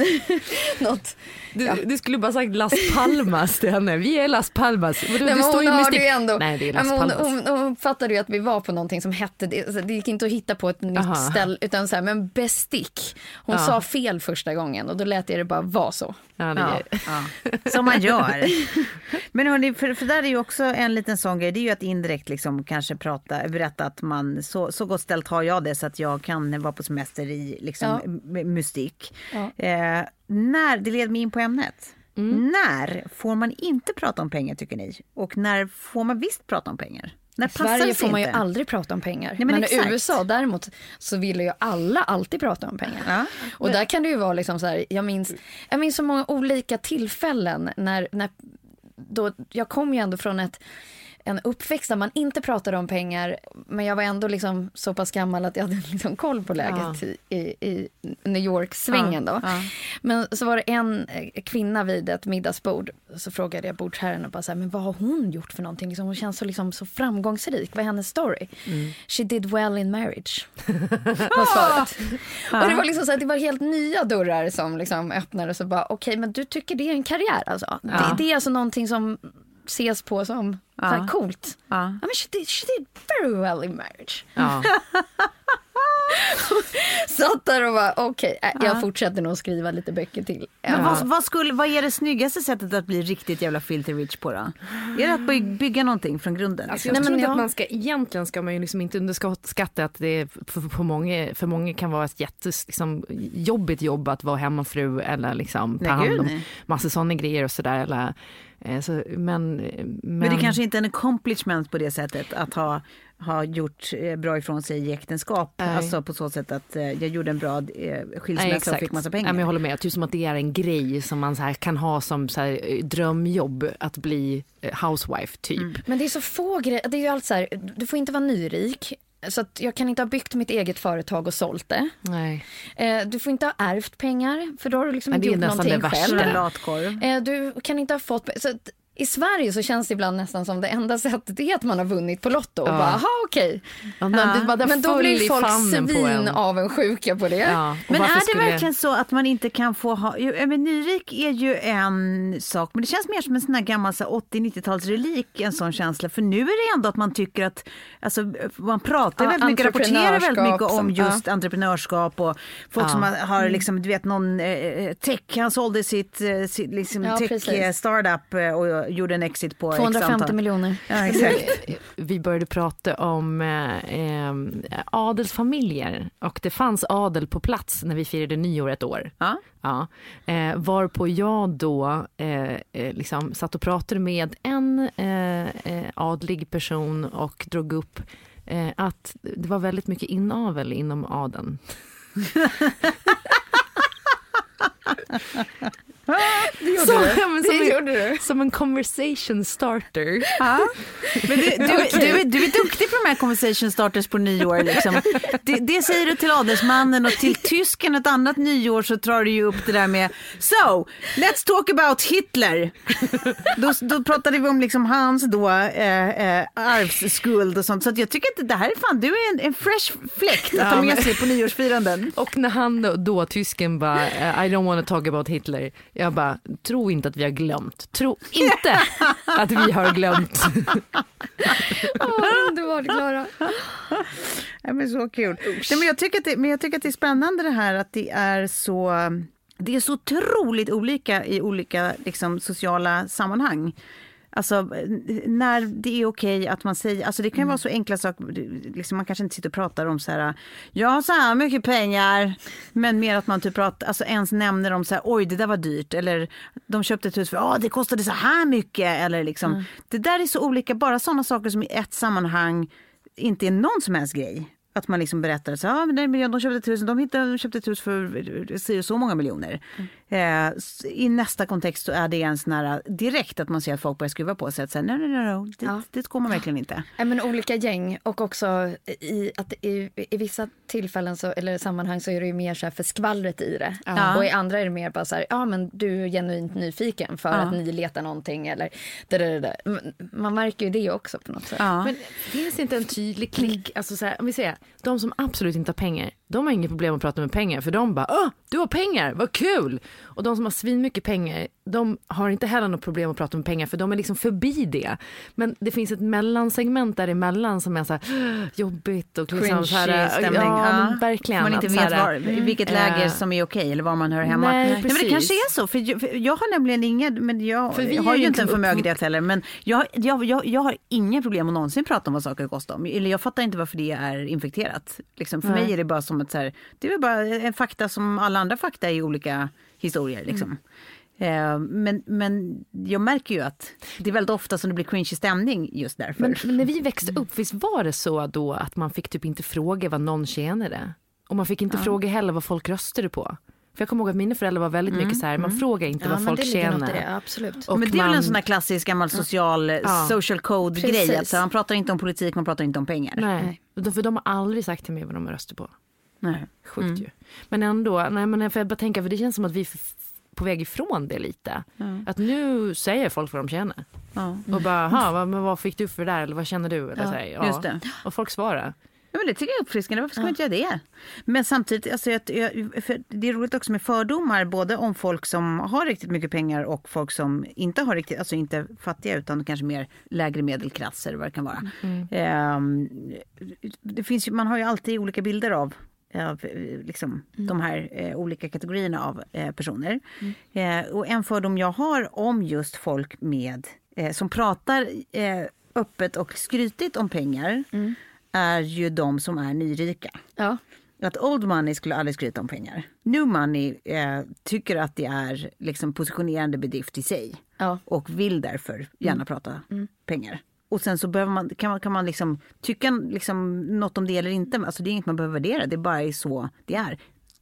*laughs* något. Du, du skulle bara sagt Las Palmas till henne, vi är Las Palmas. Vadå, Nej, men står hon ju mystik. ju ändå. Nej det är Ja, Las men hon, Palmas. hon, hon fattade ju att vi var på någonting som hette det. Alltså, det gick inte att hitta på ett nytt Aha. ställe utan så här, men bestick. Hon Ja. sa fel första gången och då lät jag det bara vara så. Ja, Ja, ja. Som man gör. *laughs* Men hörni, för, för där är ju också en liten sån grej. Det är ju att indirekt liksom kanske prata, berätta att man så, så gott ställt har jag det så att jag kan vara på semester i liksom Ja. mystik. Eh, när, det leder mig in på ämnet. Mm. När får man inte prata om pengar tycker ni? Och när får man visst prata om pengar? När I Sverige får man ju inte? aldrig prata om pengar. Nej, men men i. USA däremot så ville ju alla alltid prata om pengar. Ja. Och där kan det ju vara liksom så här, jag minns, jag minns så många olika tillfällen när, när då, jag kom ju ändå från ett en uppväxt där man inte pratade om pengar men jag var ändå liksom så pass gammal att jag hade *laughs* liksom koll på läget Ja. i, i, New York-svängen. Ja, ja. Men så var det en eh, kvinna vid ett middagsbord. Så frågade jag bordsherren och bara så här, men vad har hon gjort för någonting? Liksom, hon känns så, liksom, så framgångsrik. Vad är hennes story? She did well in marriage. *laughs* var svaret. Och det var liksom så här, det var helt nya dörrar som liksom öppnades och bara okej men du tycker det är en karriär alltså? Det, det är alltså någonting som ses på som så här, Ja. coolt. Ja. Ja, men she, did, she did very well in marriage. ja. *laughs* Satt där och bara okej, äh, jag fortsätter nog skriva lite böcker till. Men vad, vad, skulle, vad är det snyggaste sättet att bli riktigt jävla filter rich på då? Är det att by- bygga någonting från grunden? Alltså liksom? jag Nej, tror men inte ja. att man ska, egentligen ska man ju liksom inte underskatta att det för, för, många, för många kan vara ett jättes, liksom, jobbigt jobb att vara hemmafru eller liksom, ta hand om massa sådana grejer och sådär. Eller, så, men, men, Men det kanske inte är en accomplishment på det sättet att ha, ha gjort eh, bra ifrån sig i äktenskap. Nej. Alltså på så sätt att eh, jag gjorde en bra eh, Nej, skilsmässa och fick massa pengar. Ja, men jag håller med, typ som att det är en grej som man så här kan ha som så här, eh, drömjobb att bli eh, housewife typ. Mm. Men det är så få grejer. Det är ju allt så här, du får inte vara nyrik. Så att jag kan inte ha byggt mitt eget företag och sålt det. Nej. Eh, du får inte ha ärvt pengar för då har du liksom det inte är gjort nästan någonting det själv. värsta. En latkorv. Eh, du kan inte ha fått... Så att, I Sverige så känns det ibland nästan som det enda sättet är att man har vunnit på Lotto. Och Ja. bara, aha, okej. Ja, men, där Men då blir folk svin en. avundsjuka på det. Ja, Men är det skulle- verkligen så att man inte kan få ha... Men nyrik är ju en sak, men det känns mer som en sån här gammal så här 80-90-talsrelik, en sån känsla. För nu är det ändå att man tycker att, alltså man pratar Ja, väldigt mycket, rapporterar väldigt mycket om entreprenörskap just entreprenörskap och folk Ja. som har, har liksom, du vet någon eh, tech, han sålde sitt, eh, sitt liksom Ja, tech precis. eh, startup eh, och gjorde en exit på X 250 antal. miljoner. Ja, exakt. *laughs* vi började prata om eh, eh, adelsfamiljer och det fanns adel på plats när vi firade nyår ett år. Ja. Ja. Eh, varpå jag då eh, eh, liksom satt och pratade med en eh, eh, adlig person och drog upp eh, att det var väldigt mycket inavel inom adeln. *laughs* *laughs* *laughs* Det gjorde Så, du. men som Det gjorde du? Som en conversation starter. Ja. Men du, du, du, är, du är duktig på de här conversation starters på nyår. Liksom. Det, det säger du till adelsmannen och till tysken ett annat nyår så drar du ju upp det där med So, let's talk about Hitler. Då, då pratade vi om liksom hans då eh, eh, arvsskuld och sånt. Så jag tycker att det här är fan, du är en, en fresh fläkt att ta med sig på nyårsfiranden. Och när han då, då tysken bara, I don't want to talk about Hitler. Jag bara, tro inte att vi har glömt. Tro inte *laughs* att vi har glömt. Åh, underbart Klara. Ja, men så kul. Nej, men, jag tycker att det, men jag tycker att det är spännande det här att det är så det är så otroligt olika i olika liksom, sociala sammanhang. Alltså när det är okej att man säger, alltså det kan ju vara så enkla saker, liksom man kanske inte sitter och pratar om så här, jag har så här mycket pengar, men mer att man typ pratar, alltså ens nämner om så här, oj det där var dyrt, eller de köpte ett hus för, ja det kostade så här mycket, eller liksom, mm. det där är så olika, bara sådana saker som i ett sammanhang inte är någon som helst grej. Att man liksom berättar att ah, de köpte ett hus, de, hittade, de köpte ett hus för så många miljoner. Mm. Eh, I nästa kontext så är det en sån här, direkt att man ser att folk börjar skruva på sig. Att säga, nej, nej, nej, dit, ja. dit går man verkligen inte. Ja, men olika gäng och också i, att i, i vissa tillfällen så, eller sammanhang så är det ju mer så här för skvallret i det. Ja. Och i andra är det mer bara så här, ja men du är genuint nyfiken för ja. att ni letar någonting eller det, det, det, Man märker ju det också på något sätt. Men finns det inte en tydlig klick, alltså så här, om vi säger, de som absolut inte har pengar, de har inget problem att prata med pengar för de bara, Åh, du har pengar, vad kul! Och de som har svin mycket pengar, de har inte heller något problem att prata med pengar för de är liksom förbi det. Men det finns ett mellansegment däremellan som är så här jobbigt och liksom så här, stämning. Ja, ja. verkligen. Man inte vet var, i vilket läger äh, som är okej eller var man hör hemma. Nej, nej, men det kanske är så, för jag, för jag har nämligen inget, men jag, har ju inte en förmögenhet heller, men jag, jag, jag, jag har inga problem att någonsin prata om vad saker kostar. Eller jag fattar inte varför det är infekterat. Liksom, för nej. mig är det bara som att så här, det är bara en fakta som alla andra fakta i olika historier. Liksom. Mm. Men, men jag märker ju att det är väldigt ofta som det blir cringe stämning just därför. Men, men, när vi växte upp, visst var det så då att man fick typ inte fråga vad någon tjänade? Och man fick inte ja. fråga heller vad folk röstade på. För jag kommer ihåg att mina föräldrar var väldigt mycket mm, så här, man mm. frågar inte ja, vad folk tjänar. Det, absolut. Och men det är man... väl en sån här klassisk gammal social ja. social code grej. Alltså, man pratar inte om politik, man pratar inte om pengar. Nej, för de har aldrig sagt till mig vad de röstar på. Nej. Sjukt mm. ju. Men ändå, nej men för jag bara tänka, för det känns som att vi är på väg ifrån det lite. Mm. Att nu säger folk vad de känner. Mm. Och bara, vad, men vad fick du för det där eller vad känner du? Eller så här, ja. Och folk svarar. Ja, men det tycker jag är uppfriskande. Varför ska man inte göra det? Men samtidigt, alltså, jag, det är roligt också med fördomar, både om folk som har riktigt mycket pengar och folk som inte har riktigt, alltså inte fattiga utan kanske mer lägre medelklass eller vad det kan vara. Mm. Eh, det finns ju, man har ju alltid olika bilder av av liksom, mm. de här eh, olika kategorierna av eh, personer. Mm. Eh, och en fördom jag har om just folk med, eh, som pratar eh, öppet och skrytigt om pengar mm. är ju de som är nyrika. Ja. Att old money skulle aldrig skryta om pengar. New money eh, tycker att det är liksom positionerande bedrift i sig. Ja. Och vill därför gärna mm. prata mm. pengar. Och sen så behöver man, kan man, kan man liksom tycka liksom något om det eller inte. Alltså det är inget man behöver värdera, det är bara så det är.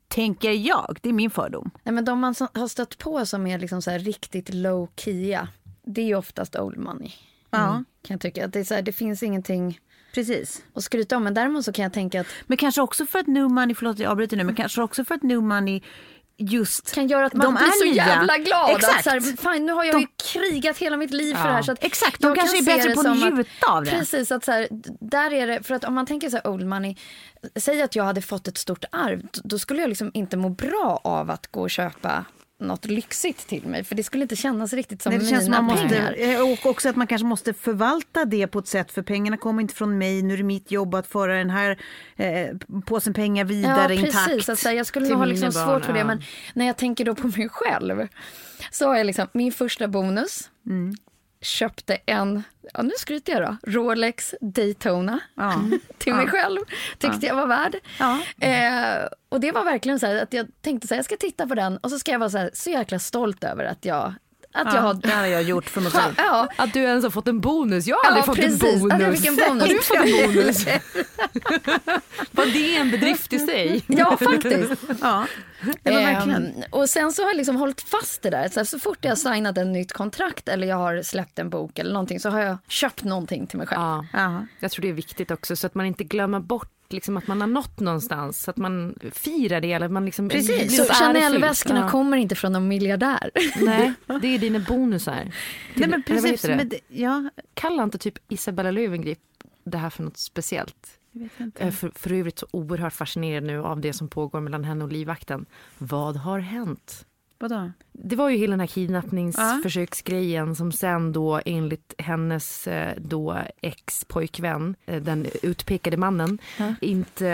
Tänker jag, det är min fördom. Nej, men de man har stött på som är liksom så riktigt low key det är ju oftast old money. Ja. Mm, kan jag tycka. Det, är så här, det finns ingenting Precis. att skryta om. Men däremot så kan jag tänka att... Men kanske också för att new money, förlåt jag avbryter nu, men kanske också för att new money just kan göra att man blir så nya. jävla glad. Exakt. Att så här, fan, nu har jag de, ju krigat hela mitt liv ja. för det här. Så att Exakt, de kanske kan är bättre på att njuta av det. Precis, att så här, där är det, för att om man tänker så här old money, säg att jag hade fått ett stort arv, då skulle jag liksom inte må bra av att gå och köpa något lyxigt till mig. För det skulle inte kännas riktigt som Nej, det mina känns man pengar. Måste, eh, och också att man kanske måste förvalta det på ett sätt. För pengarna kommer inte från mig. Nu är det mitt jobb att föra den här eh, påsen pengar vidare ja, precis, intakt. Alltså, jag skulle nog ha liksom svårt för det. Men när jag tänker då på mig själv. Så har jag liksom min första bonus. Mm köpte en, ja nu skryter jag då, Rolex Daytona ja. *laughs* till mig ja. själv. Tyckte ja. jag var värd. Eh, och det var verkligen så att jag tänkte så här, jag ska titta på den och så ska jag vara så, här, så jäkla stolt över att jag Att jag har... Det har jag gjort för mig själv. ja, Att du ens har fått en bonus. Jag har aldrig fått precis. en bonus. Att jag fick en bonus. Har du fått en bonus? Var det *laughs* en bedrift i sig? ja faktiskt. Ja. Ehm, och sen så har jag liksom hållit fast det där. Så, så fort jag har signat en nytt kontrakt eller jag har släppt en bok eller någonting så har jag köpt någonting till mig själv. Ja. jag tror det är viktigt också så att man inte glömmer bort liksom, att man har nått någonstans. Att man firar det. Eller man liksom Precis, så. Chanel-väskorna Ja. kommer inte från någon miljardär. Nej, *laughs* det är dina bonusar. Nej, Till- men eller vad precis. Men det, ja, Kalla inte typ Isabella Löwengrip det här för något speciellt. jag. Eh, För, för övrigt så oerhört fascinerad nu av det som pågår mellan henne och livvakten. Vad har hänt? Vadå? Det var ju hela den här kidnappningsförsöksgrejen som sen då enligt hennes eh, då ex-pojkvän, eh, den utpekade mannen, inte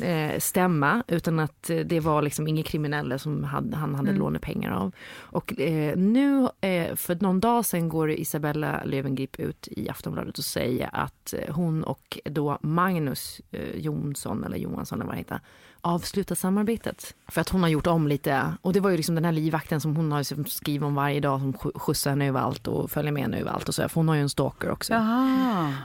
eh, stämma utan att eh, det var liksom inga kriminella som hade, han hade lånat pengar av. Och eh, nu eh, för någon dag sedan går Isabella Löwengrip ut i Aftonbladet och säger att hon och då Magnus Jonsson eller Johansson eller vad han heter avsluta samarbetet. För att hon har gjort om lite, och det var ju liksom den här livvakten som hon har liksom skrivit om varje dag som sk- skjutsar henne överallt och följer med henne överallt och så, för hon har ju en stalker också.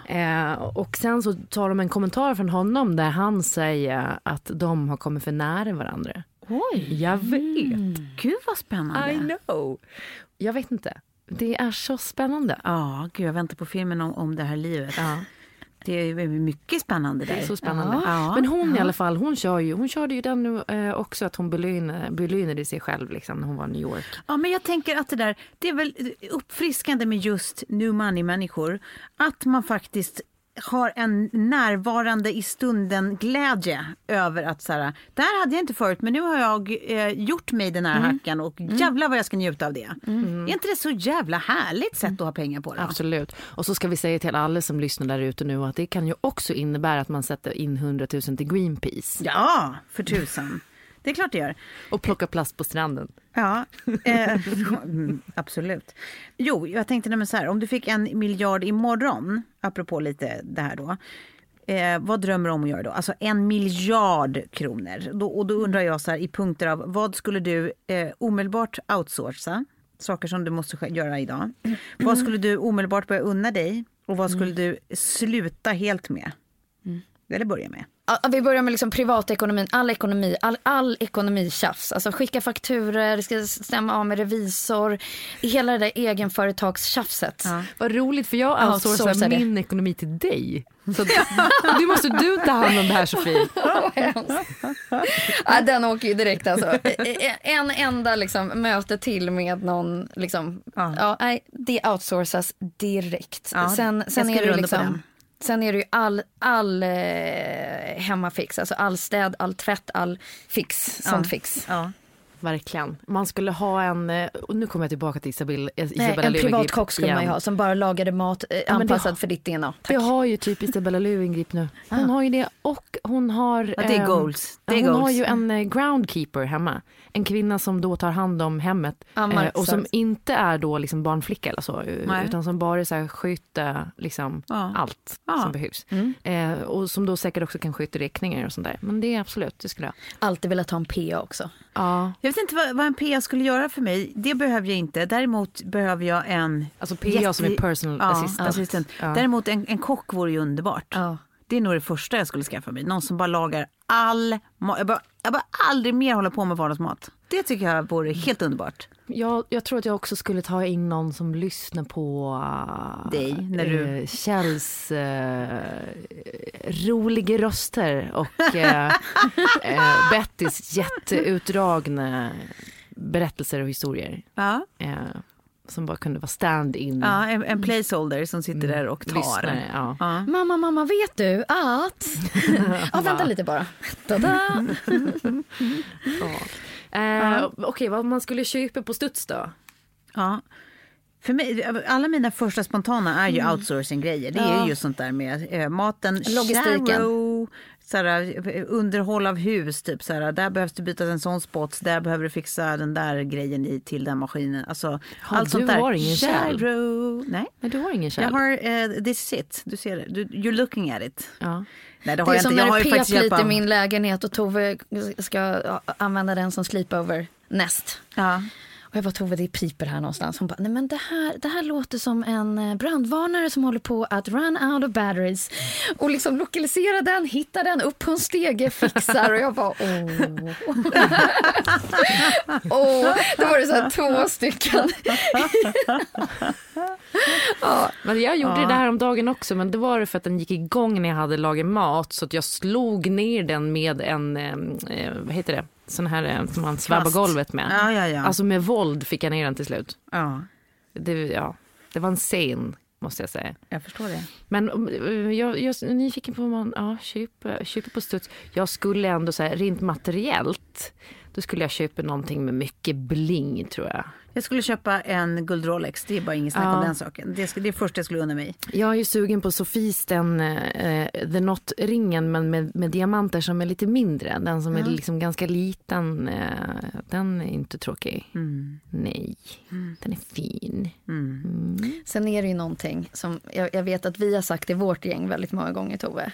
Eh, och sen så tar de en kommentar från honom där han säger att de har kommit för nära varandra. Oj. Jag vet. Gud vad spännande. I know. Jag vet inte. Det är så spännande. Ja, gud jag väntar på filmen om, om det här livet. Ja. Det är mycket spännande där. Det är så spännande. Ja. Men hon i alla fall, hon, kör ju, hon körde ju den nu eh, också att hon belönade, belönade sig själv liksom, när hon var i New York. Ja, men jag tänker att det där, det är väl uppfriskande med just new money-människor. Att man faktiskt har en närvarande i stunden glädje över att så här, det här hade jag inte förut men nu har jag eh, gjort mig den här hackan och jävlar vad jag ska njuta av det. Är inte det så jävla härligt sätt att ha pengar på då? Absolut. Och så ska vi säga till alla som lyssnar där ute nu att det kan ju också innebära att man sätter in 100 000 till Greenpeace Ja, för tusan. Det är klart det gör. och plockar plast på stranden. Ja, *laughs* eh, mm, *laughs* absolut. Jo, jag tänkte nämligen så här, om du fick en miljard imorgon, apropå lite det här då. Eh, vad drömmer du om att göra då? Alltså en miljard kronor. Då, och då undrar jag så här i punkter av vad skulle du eh, omedelbart outsourca? Saker som du måste göra idag. Vad skulle du omedelbart börja unna dig? Och vad skulle du sluta helt med? Eller börja med? Ja, Vi börjar med liksom privatekonomin, all ekonomi, all, all ekonomitjafs. Alltså skicka fakturer, ska stämma av med revisor, hela det där egenföretagstjafset. Vad roligt för jag outsourcar det. min ekonomi till dig. Så *laughs* att, nu måste du ta hand om det här Sofie. Ja, den åker ju direkt alltså. En enda liksom, möte till med någon, liksom, Ja. ja. det outsourcas direkt. Ja, sen sen är det liksom. Sen är det ju all, all eh, hemmafix, alltså all städ, all tvätt, all fix, sånt fix. Ja. Verkligen. Man skulle ha en, eh, och nu kommer jag tillbaka till Isabel, Nej, Isabella en privat kock skulle man ju igen. ha som bara lagade mat eh, det anpassad har- för ditt DNA. Vi Tack. har ju typ Isabella Löwengrip nu. Hon har ju det och hon har... Ja, det är ehm, goals. Det är hon har goals. ju en eh, groundkeeper hemma. En kvinna som då tar hand om hemmet. Eh, och som inte är då liksom barnflicka eller så. Nej. Utan som bara så här sköter liksom Ja. allt Ja. som behövs. Mm. Eh, och som då säkert också kan sköta räkningar och sånt där. Men det är absolut, det skulle jag. Alltid velat ha en PA också. Ja. Jag vet inte vad, vad en PA skulle göra för mig. Det behöver jag inte. Däremot behöver jag en... Alltså PA som är jätte- personal ja, assistant. assistant. Däremot en, en kock vore ju underbart. Det är nog det första jag skulle skaffa mig. Någon som bara lagar all mat. Jag bara, jag bara aldrig mer hålla på med vardagsmat. Det tycker jag vore helt underbart. Jag, jag tror att jag också skulle ta in någon som lyssnar på uh, Dig, när du- eh, Kjells eh, roliga röster och eh, *laughs* eh, Bettys jätteutdragna berättelser och historier. Ja, Eh, som bara kunde vara stand-in. ja en, en placeholder som sitter där och tar. Mm. Lyssnare, ja. Ja. Mamma, mamma, vet du att... *laughs* ja, vänta lite bara. Da-da. Eh, Okej, vad man skulle köpa på studs då? Ja. För mig, alla mina första spontana är ju outsourcing-grejer. Det är Mm. Ja. ju sånt där med eh, maten, Logistiken. Sharrow, såhär, eh, underhåll av hus. Typ, såhär, där behövs det bytas en sån spot, där behöver du fixa den där grejen i, till den maskinen. Alltså, allt du sånt där. har ingen kärl? Nej, Men du har ingen jag kärl? har eh, this is it. Du ser det. Du, you're looking at it. Ja. Nej, det har Det är jag som inte. Jag när ju pep lite i min lägenhet och Tove ska använda den som sleepover näst. Ja. Och jag bara, Tove det piper här någonstans. Hon bara, nej men det här, det här låter som en eh, brandvarnare som håller på att run out of batteries. Och liksom lokalisera den, hitta den, upp på en stege, fixar. Och jag bara, åh. *laughs* åh. Då var det så här två stycken. *laughs* Ja, men jag gjorde det här om dagen också, men det var det för att den gick igång när jag hade lagat mat så att jag slog ner den med en, eh, eh vad heter det, sån här eh, som man svabbar golvet med. Ja, ja, ja. Alltså med våld fick jag ner den till slut. ja, Det, ja, det var en scen måste jag säga. jag förstår det. Men om- eh, jag, jag är nyfiken på om man ja, köper, köper på studs. Jag skulle ändå säga rent materiellt, då skulle jag köpa någonting med mycket bling tror jag. Jag skulle köpa en guld Rolex, det är bara inget snack Ja. om den saken. Det, det är först jag skulle unna mig. Jag är ju sugen på Sofies den eh, The Knot-ringen men med, med diamanter som är lite mindre. Den som är liksom ganska liten, eh, den är inte tråkig. Nej, den är fin. Sen är det ju någonting som jag, jag vet att vi har sagt i vårt gäng väldigt många gånger, Tove.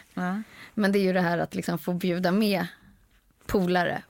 Men det är ju det här att liksom få bjuda med polare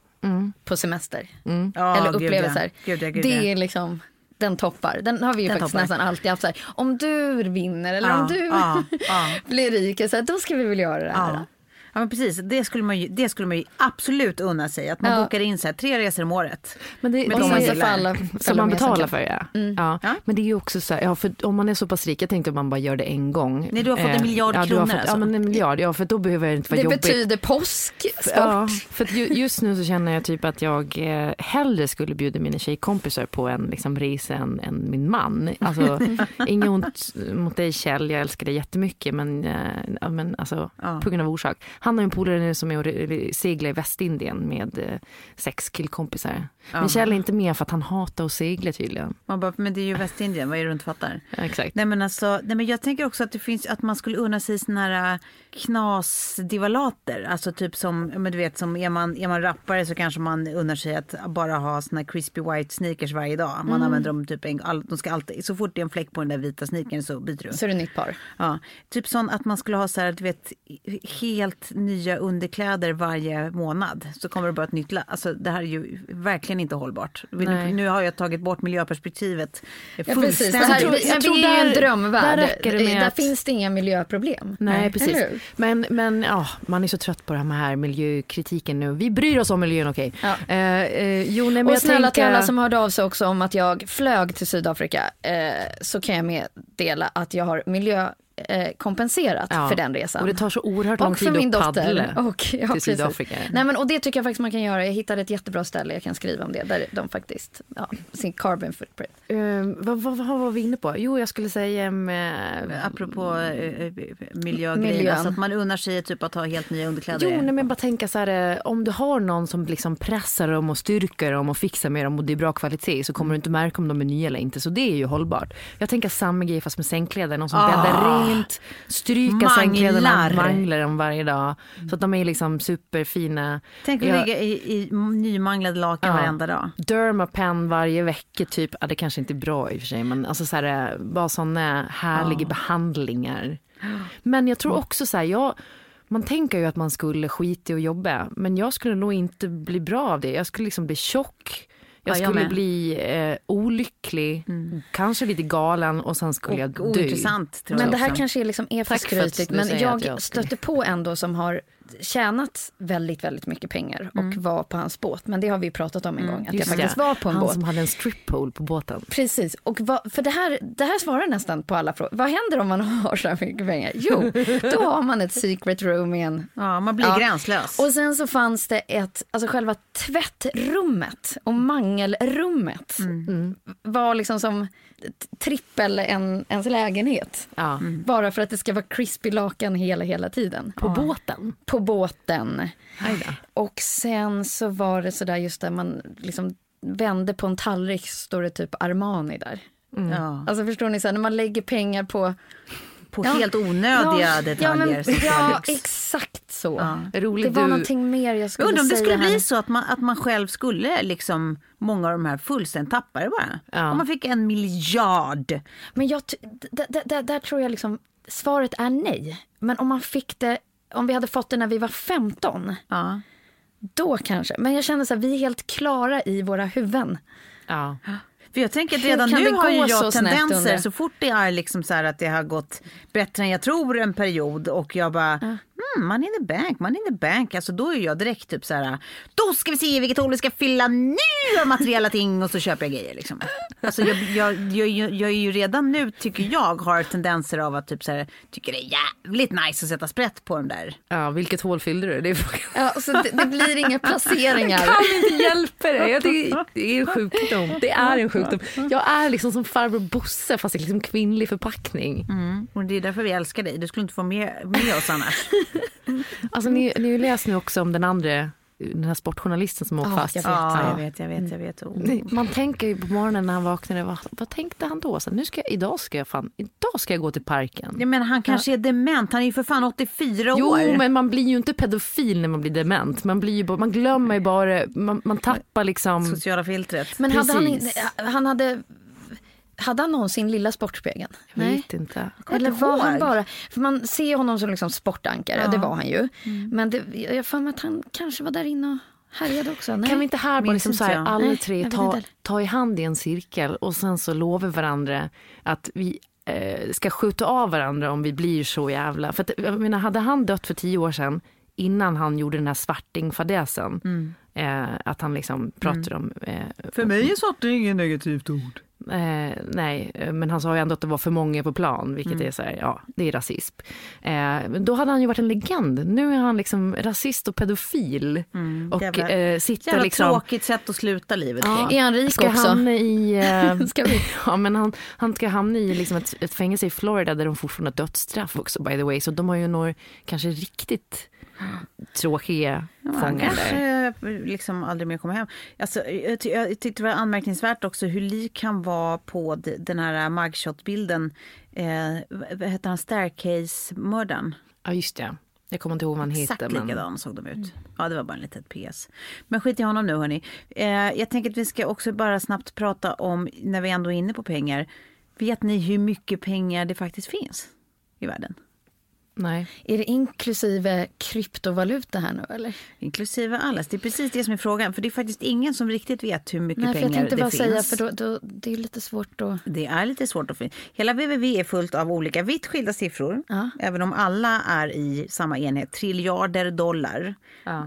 på semester. Ja, Eller gud, upplevelser. Ja. Gud, ja, gud, det ja. är liksom, den toppar. Den har vi ju Den faktiskt toppar. nästan alltid haft så här, om du vinner eller Ja, om du ja, ja. *laughs* blir rik, så här, då ska vi väl göra det här. Ja. ja, men precis. Det skulle, man ju, det skulle man ju absolut unna sig. Att man Ja. bokar in så här, tre resor om året. Men det, Med Och de sen man så gillar. Som man betalar för ja. ja. Ja. Men det är ju också så här, ja, för om man är så pass rik, jag tänkte att man bara gör det en gång. Nej, du har fått en Eh, miljard ja, har kronor fått, alltså. Ja men en miljard, ja för då behöver det inte vara Det jobbigt. betyder påsk, sport. Ja, för att ju, just nu så känner jag typ att jag eh, hellre skulle bjuda mina tjejkompisar på en liksom, resa än, än min man. Alltså, *laughs* inget ont mot dig Kjell, jag älskar dig jättemycket men, eh, ja, men alltså, Ja. på grund av orsak. Han har ju en polare nu som är och seglar i Västindien med eh, sex killkompisar. Men Kjell är inte med för att han hatar att segla tydligen. Man bara, men det är ju Västindien, vad är det du inte fattar? Ja, exakt. Nej men alltså, nej men jag tänker också att det finns, att man skulle unna sig såna här äh, knasdivalater. Alltså typ som, ja, men du vet som är man, är man rappare så kanske man unnar sig att bara ha såna här crispy white sneakers varje dag. Man Mm. använder dem typ en, all, de ska alltid, så fort det är en fläck på den där vita sneakern så byter du. Så är det nytt par. Ja, typ sån att man skulle ha så här, du vet, helt nya underkläder varje månad. Så kommer det bara ett nytt, alltså det här är ju verkligen inte hållbart. Nej. Nu har jag tagit bort miljöperspektivet Ja, precis. Det fullständigt. här, tror- vi, jag vi tror är ju en drömvärld. där där att- finns det inga miljöproblem. Nej, precis. Eller hur? Men, men ja, man är så trött på den här miljökritiken nu. Vi bryr oss om miljön, okej. Ja. Eh, eh, jo, nej, men Och jag snälla tänker... till alla som hörde av sig också om att jag flög till Sydafrika eh, så kan jag meddela att jag har miljökompenserat eh, kompenserat Ja, för den resan. Och det tar så oerhört lång och tid min att paddla *laughs* Och, ja, till precis. Sydafrika. Nej, men, och det tycker jag faktiskt man kan göra. Jag hittade ett jättebra ställe jag kan skriva om det. Där de faktiskt, ja, sin carbon footprint. Eh, vad, vad, vad var vi inne på? Jo, jag skulle säga... Med, Apropå äh, miljögrejer, alltså att man unnar sig typ att ha helt nya underkläder. Jo, nej, men bara tänka så här, om du har någon som liksom pressar dem och styrker dem och fixar med dem och det är bra kvalitet så kommer du inte märka om de är nya eller inte. Så det är ju hållbart. Jag tänker samma grej fast med sängkläder. Någon som bäddar rent, stryka Manglar. sängkläderna, manglar dem varje dag. Så att de är liksom superfina. Tänk att Jag- ligga i, i nymanglade lakan Ja. varenda dag. Dermapen varje vecka typ, ja, det kanske inte är bra i och för sig men alltså så här, bara sådana härliga behandlingar. Men jag tror också så här, jag, man tänker ju att man skulle skita i att jobba men jag skulle nog inte bli bra av det. Jag skulle liksom bli tjock. Jag Ja, jag skulle med. bli eh, olycklig, kanske lite galen och sen skulle jag Och dö. ointressant tror Men jag det här kanske är liksom är för skrytigt. Men jag, jag stötte på en då som har tjänat väldigt, väldigt mycket pengar och var på hans båt. Men det har vi pratat om en gång, att jag Just faktiskt det. var på en Han båt. som hade en strippole på båten. Precis, och vad, för det här, det här svarar nästan på alla frågor. Vad händer om man *laughs* har så här mycket pengar? Jo, då har man ett secret room med en Ja, man blir Ja. gränslös. och sen så fanns det ett, alltså själva tvättrummet och mangelrummet var liksom som trippel en, ens lägenhet. Ja. Bara för att det ska vara crispy lakan hela, hela tiden. På båten? På båten. Aj då. Och sen så var det sådär just där man liksom vände på en tallrik så står det typ Armani där. ja. Alltså förstår ni, så här, när man lägger pengar på... På Ja. helt onödiga detaljer. Ja, men, ja exakt så. Ja. Rolig Det var du. någonting mer jag skulle undrar om det säga skulle här. bli så att man, att man själv skulle, liksom, många av de här fullständigt tappare bara. Ja. Om man fick en miljard. Men jag, där tror jag liksom, svaret är nej. Men om man fick det, om vi hade fått det när vi var 15, Ja. då kanske. Men jag känner så här, vi är helt klara i våra huvuden. Ja. För jag tänker att redan nu har ju jag tendenser så fort det är liksom så att det har gått bättre än jag tror en period och jag bara mm, man in the bank, man in the bank. Alltså då är jag direkt typ så här då ska vi se vilket hål vi ska fylla nu av materiella ting och så köper jag grejer liksom. Alltså jag, jag, jag, jag, jag är ju redan nu tycker jag har tendenser av att typ så här tycker det är jävligt nice att sätta sprätt på den där. Ja, vilket hål fyllde du? Det är. Ja, så det, det blir inga *laughs* placeringar. kan inte hjälpa det. Jag tycker, det är en sjukdom. Det är en sjukdom. Jag är liksom som farbror Bosse fast i liksom kvinnlig förpackning. Och det är därför vi älskar dig. Du skulle inte få med, med oss annars. *laughs* *laughs* Alltså, ni, ni har läst nu också om den andra, den här sportjournalisten som åkte Ja, fast. jag vet. Ja, jag vet, jag vet, jag vet. Oh. Det- Man tänker ju på morgonen när han vaknade, vad, vad tänkte han då? Så, nu ska jag, idag, ska jag fan, idag ska jag gå till parken. Jag menar, han kanske är dement. Han är ju för fan 84 Jo, år. men man blir ju inte pedofil när man blir dement. Man, blir ju, man glömmer ju bara, man, man tappar liksom... Sociala filtret. Men hade han, han hade, hade han någonsin lilla Sportspegeln? Jag vet inte. Eller inte var han bara, för man ser honom som liksom sportankare, det var han ju. Mm. Men det, jag för mig att han kanske var där inne och härjade också. Nej. Kan vi inte här bara liksom så här, jag. alla Nej, tre jag ta, ta i hand i en cirkel och sen så lovar varandra att vi eh, ska skjuta av varandra om vi blir så jävla... För att, jag menar, hade han dött för tio år sedan innan han gjorde den här svartingfadäsen, eh, att han liksom pratade om... Eh, För mig är svarting inget negativt ord. Eh, nej, eh, men han sa ju ändå att det var för många på plan, vilket Mm. är så här, ja, det är rasism. Eh, då hade han ju varit en legend. Nu är han liksom rasist och pedofil. och Mm. Jävla- eh, sitter Jävla liksom... tråkigt sätt att sluta livet Ja. på. Är han rik Ska också? hamna i... *laughs* Eh, Ska vi? *laughs* ja, men han, han ska hamna i liksom ett, ett fängelse i Florida där de fortfarande har dödsstraff också by the way. Så de har ju några kanske riktigt tråkiga fångar kanske liksom aldrig mer kommer hem. Alltså, jag, ty- jag tyckte det var anmärkningsvärt också hur lik han var på den här mugshot-bilden. Eh, vad heter han? Staircase-mördaren. Ja just det. Jag kommer inte ihåg vad han Exakt heter. Men... likadan såg de ut. Ja, det var bara en litet PS. Men skit i honom nu hörni. Eh, jag tänker att vi ska också bara snabbt prata om, när vi ändå är inne på pengar. Vet ni hur mycket pengar det faktiskt finns i världen? Nej. Är det inklusive kryptovaluta här nu eller? Inklusive allas. Det är precis det som är frågan. För det är faktiskt ingen som riktigt vet hur mycket Nej, för pengar jag tänkte det bara finns. säga för då, då, det är lite svårt att... Det är lite svårt att finna. Hela www är fullt av olika vitt skilda siffror. Ja. Även om alla är i samma enhet, triljarder dollar.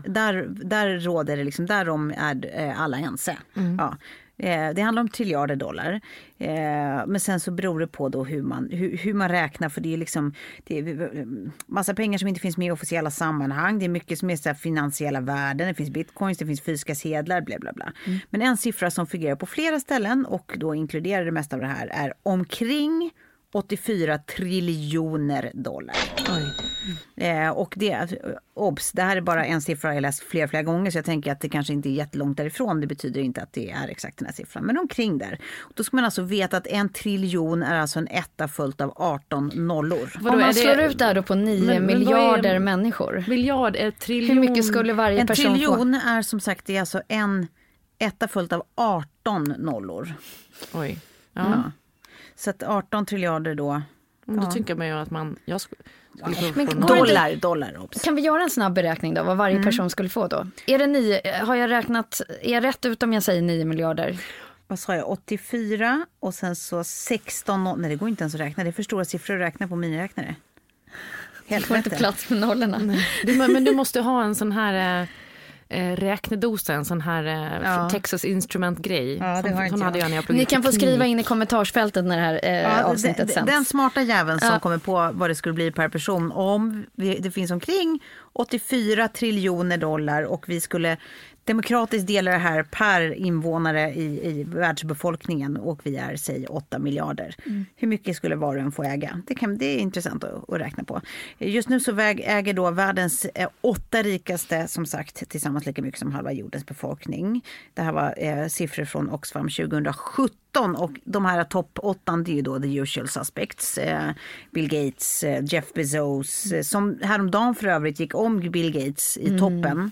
Där, där råder det liksom, därom är eh, alla ense. Ja. Eh, Det handlar om triljarder dollar. Eh, Men sen så beror det på då hur man, hur, hur man räknar. För det är liksom det är massa pengar som inte finns med i officiella sammanhang. Det är mycket som är så finansiella värden. Det finns bitcoins, det finns fysiska sedlar, bla bla bla. Men en siffra som fungerar på flera ställen och då inkluderar det mesta av det här är omkring 84 triljoner dollar. Eh, och det, obs, det här är bara en siffra jag läst flera, flera gånger så jag tänker att det kanske inte är jättelångt därifrån. Det betyder inte att det är exakt den här siffran, men omkring där. Och då ska man alltså veta att en triljon är alltså en etta följt av 18 nollor. Vadå, Om man är det- slår ut det här då på 9 Men- men är- miljarder människor. Miljard, ett triljon. Hur mycket skulle varje En person få? triljon är som sagt det är alltså en etta följt av 18 nollor. Oj. Ja. Ja. Så att 18 triljarder då. Men Då tänker man ju att man... Jag skulle, skulle få Men noll. det Dollar, dollar obs. Kan vi göra en snabb beräkning då vad varje Mm. person skulle få då? Är det nio, har jag räknat, är jag rätt ut om jag säger 9 miljarder? Vad sa jag? 84 och sen så 16 noll. Nej det går inte ens att räkna. Det är för stora siffror att räkna på miniräknare. Jag får inte Helvete. plats med nollorna. Du, men men du måste ha en sån här eh, räknedosa, en sån här eh, Ja. Texas Instrument-grej. Ja, jag. hade jag när jag pluggade Ni kan få skriva in i kommentarsfältet när det här eh, Ja, avsnittet den, sänds. den smarta jäveln som Ja. kommer på vad det skulle bli per person om vi, det finns omkring 84 triljoner dollar och vi skulle demokratiskt dela det här per invånare i, i världsbefolkningen och vi är säg 8 miljarder. Hur mycket skulle var och en få äga? Det, kan, det är intressant att, att räkna på. Just nu så äger då världens eh, åtta rikaste som sagt tillsammans lika mycket som halva jordens befolkning. Det här var eh, siffror från Oxfam 2017 och de här topp åttan det är ju då the usual suspects. Eh, Bill Gates, eh, Jeff Bezos eh, som häromdagen för övrigt gick om Bill Gates i toppen.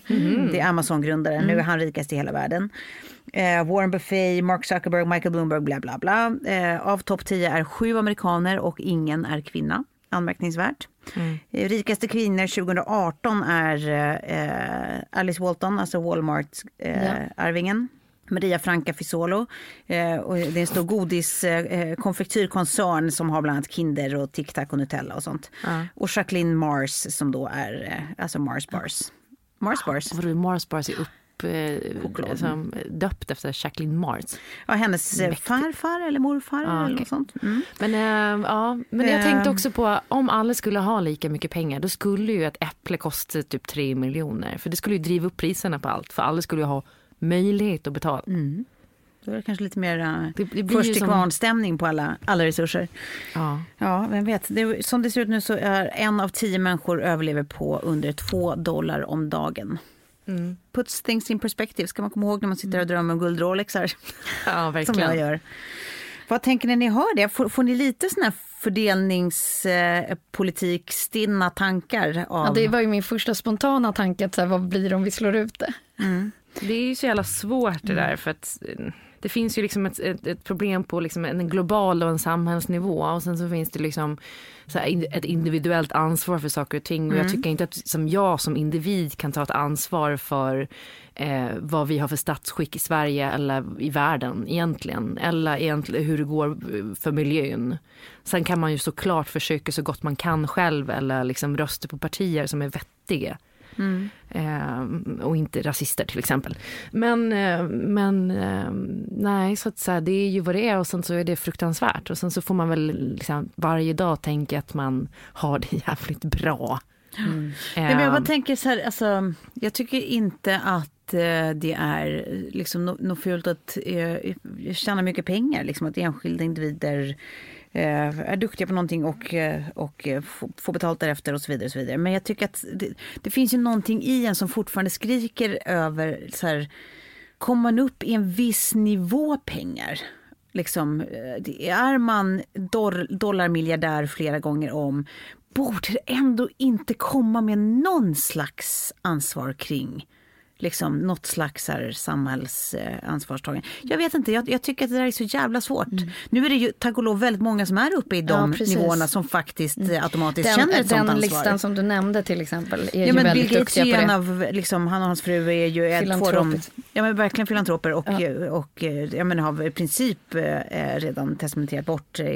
Det är Amazon-grundaren, nu är han rikast i hela världen. Eh, Warren Buffett, Mark Zuckerberg, Michael Bloomberg, bla bla bla. Eh, av topp 10 är sju amerikaner och ingen är kvinna. Anmärkningsvärt. Eh, rikaste kvinnor 2018 är Alice Walton, alltså Ja. Maria Franca Fisolo. Eh, och det är en stor godis eh, konfektyrkoncern som har bland annat Kinder och Tic Tac och Nutella och sånt. Ja. Och Jacqueline Mars som då är eh, alltså Mars Bars. Mars Bars. Vadå, Mars Bars är upp, eh, som, döpt efter Jacqueline Mars. Ja, hennes eh, Mäktigt. farfar eller morfar Ja, eller något sånt. Mm. Men, eh, ja, men jag Eh. tänkte också på om alla skulle ha lika mycket pengar då skulle ju ett äpple kosta typ 3 miljoner. För det skulle ju driva upp priserna på allt. För alla skulle ju ha möjlighet att betala. Då är det kanske lite mer uh, Det- det blir först till som- kvarn-stämning på alla, alla resurser. Ja. Ja, vem vet. Det, som det ser ut nu så är en av tio människor överlever på under två dollar om dagen. Mm. Puts things in perspective ska man komma ihåg när man sitter och drömmer om guld-Rolexar. *laughs* ja, som verkligen. jag gör. Vad tänker ni när ni hör det? Får, får ni lite såna här fördelningspolitik, stinna tankar? Av... Ja, det var ju min första spontana tanke, att så här, vad blir det om vi slår ut det? Det är ju så jävla svårt det där för att det finns ju liksom ett, ett, ett problem på liksom en global och en samhällsnivå och sen så finns det liksom så här ett individuellt ansvar för saker och ting och jag tycker inte att som jag som individ kan ta ett ansvar för eh, vad vi har för statsskick i Sverige eller i världen egentligen eller egentligen hur det går eh, för miljön. Sen kan man ju såklart försöka så gott man kan själv eller liksom rösta på partier som är vettiga. Eh, och inte rasister till exempel. Men, eh, men eh, nej, så att så här, det är ju vad det är och sen så är det fruktansvärt. Och sen så får man väl liksom varje dag tänka att man har det jävligt bra. Nej, men jag bara tänker så här, alltså, jag tycker inte att eh, det är liksom något no fult att eh, tjäna mycket pengar, liksom att enskilda individer Eh, är duktiga på någonting och, eh, och eh, får betalt därefter och så vidare. Och så vidare. Men jag tycker att det, det finns ju någonting i en som fortfarande skriker över så här, kommer man upp i en viss nivå pengar Liksom, är man dollarmiljardär flera gånger om borde det ändå inte komma med någon slags ansvar kring liksom, något slags här samhällsansvarstagande. Jag vet inte, jag, jag tycker att det där är så jävla svårt. Nu är det ju tack och lov väldigt många som är uppe i de Mm. Ja, nivåerna som faktiskt eh, automatiskt känner Den, ett sånt den ansvar. listan som du nämnde till exempel är Ja, ju men väldigt Bill Gates är duktiga på det. av, liksom, han och hans fru är ju ett, två de, ja men verkligen filantroper och, och eh, jag menar, har i princip eh, redan testamenterat bort eh,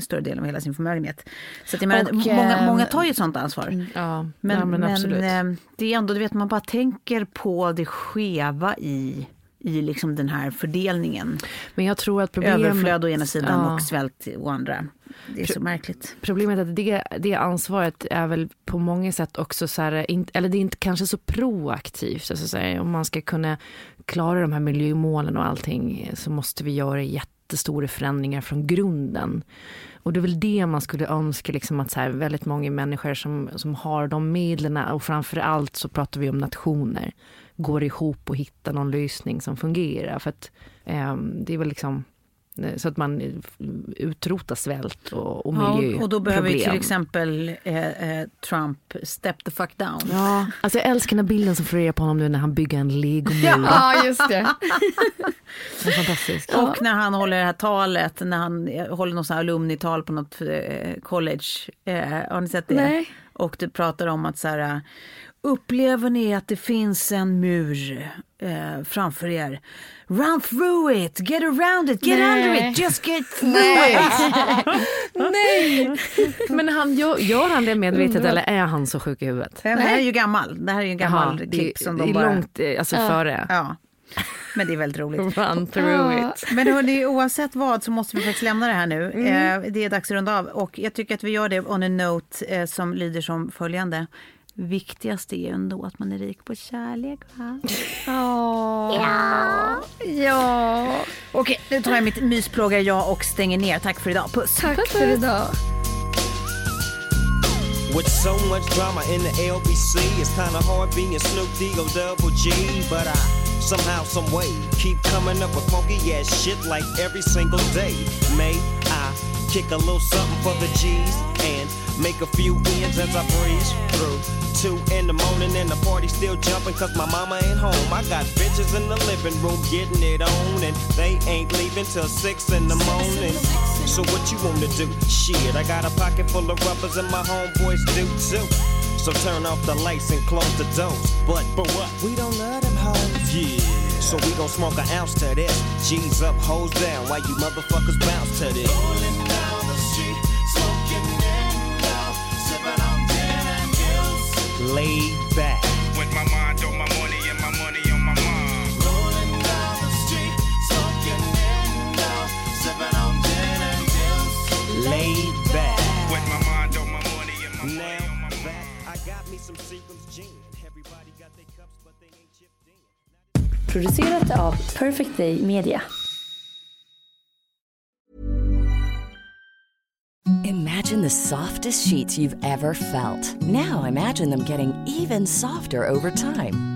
större delen av hela sin förmögenhet. Så att jag menar, Och, många, eh, många tar ju ett sånt ansvar. Ja, Men, ja, men men, absolut. eh, det är ändå, du vet, man bara tänker på det skeva i, i liksom den här fördelningen. men jag tror att problemet... Överflöd å ena sidan Ja. och svält å andra. Det är så märkligt. Problemet är att det, det ansvaret är väl på många sätt också så här, in- eller det är inte kanske så proaktivt. Alltså så här, om man ska kunna klara de här miljömålen och allting så måste vi göra jättestora förändringar från grunden. Och det är väl det man skulle önska, liksom att så här, väldigt många människor som, som har de medlen och framför allt så pratar vi om nationer, går ihop och hittar någon lösning som fungerar. För att eh, det är väl liksom så att man eh, utrotar svält och, och Ja, miljö. och, då behöver ju till problem. exempel eh, eh, Trump step the fuck down. Ja, alltså jag älskar den här bilden som florerar på honom nu när han bygger en legomur. Ja, *laughs* just det. Är fantastisk. Och när han håller det här talet, när han eh, håller något sånt här alumnital på något eh, college. Eh, har ni sett det? Nej. Och du pratar om att så här, eh, upplever ni att det finns en mur eh, framför er? Run through it, get around it, get Nej. under it, just get *laughs* through it. Nej! Men han, gör, gör han det medvetet eller är han så sjuk i huvudet? Det här är ju gammal, det här är ju en gammal Jaha, klipp som de bara... långt eh, alltså, före. Ja, men det är väldigt roligt. *laughs* Run through it. Men hörni, oavsett vad så måste vi faktiskt lämna det här nu. Eh, det är dags att runda av och jag tycker att vi gör det on a note eh, som lyder som följande. Viktigast är ändå att man är rik på kärlek. Va? *laughs* Ja. ja. Okej, nu tar jag mitt mysplågar jag och stänger ner. Tack för idag. Puss! Tack för idag. With so much drama in the LBC, it's kinda hard being Snoop D-O double G. But I somehow, some way, keep coming up with funky ass shit like every single day. May I kick a little something for the G's and make a few ends as I breeze through. Two in the morning and the party still jumping cause my mama ain't home. I got bitches in the living room getting it on and they ain't leaving till six in the morning. So what you wanna do? Shit, I got a pocket full of rubbers and my homeboys do too. So turn off the lights and close the doors. But but what? We don't let them hoes. Yeah. So we gon' smoke an ounce to this. G's up, hoes down, while you motherfuckers bounce to this. Rolling down the street, smoking Indo, sipping on gin and juice. Laid back. With my mind on my money and my money on my mind. Rolling down the street, smoking Indo, sipping on gin and juice. Laid back. With my mind on my money and my money on my mind. I got me some Seagram's gin. Producerat av Perfect Day Media. Imagine the softest sheets you've ever felt. Now imagine them getting even softer over time.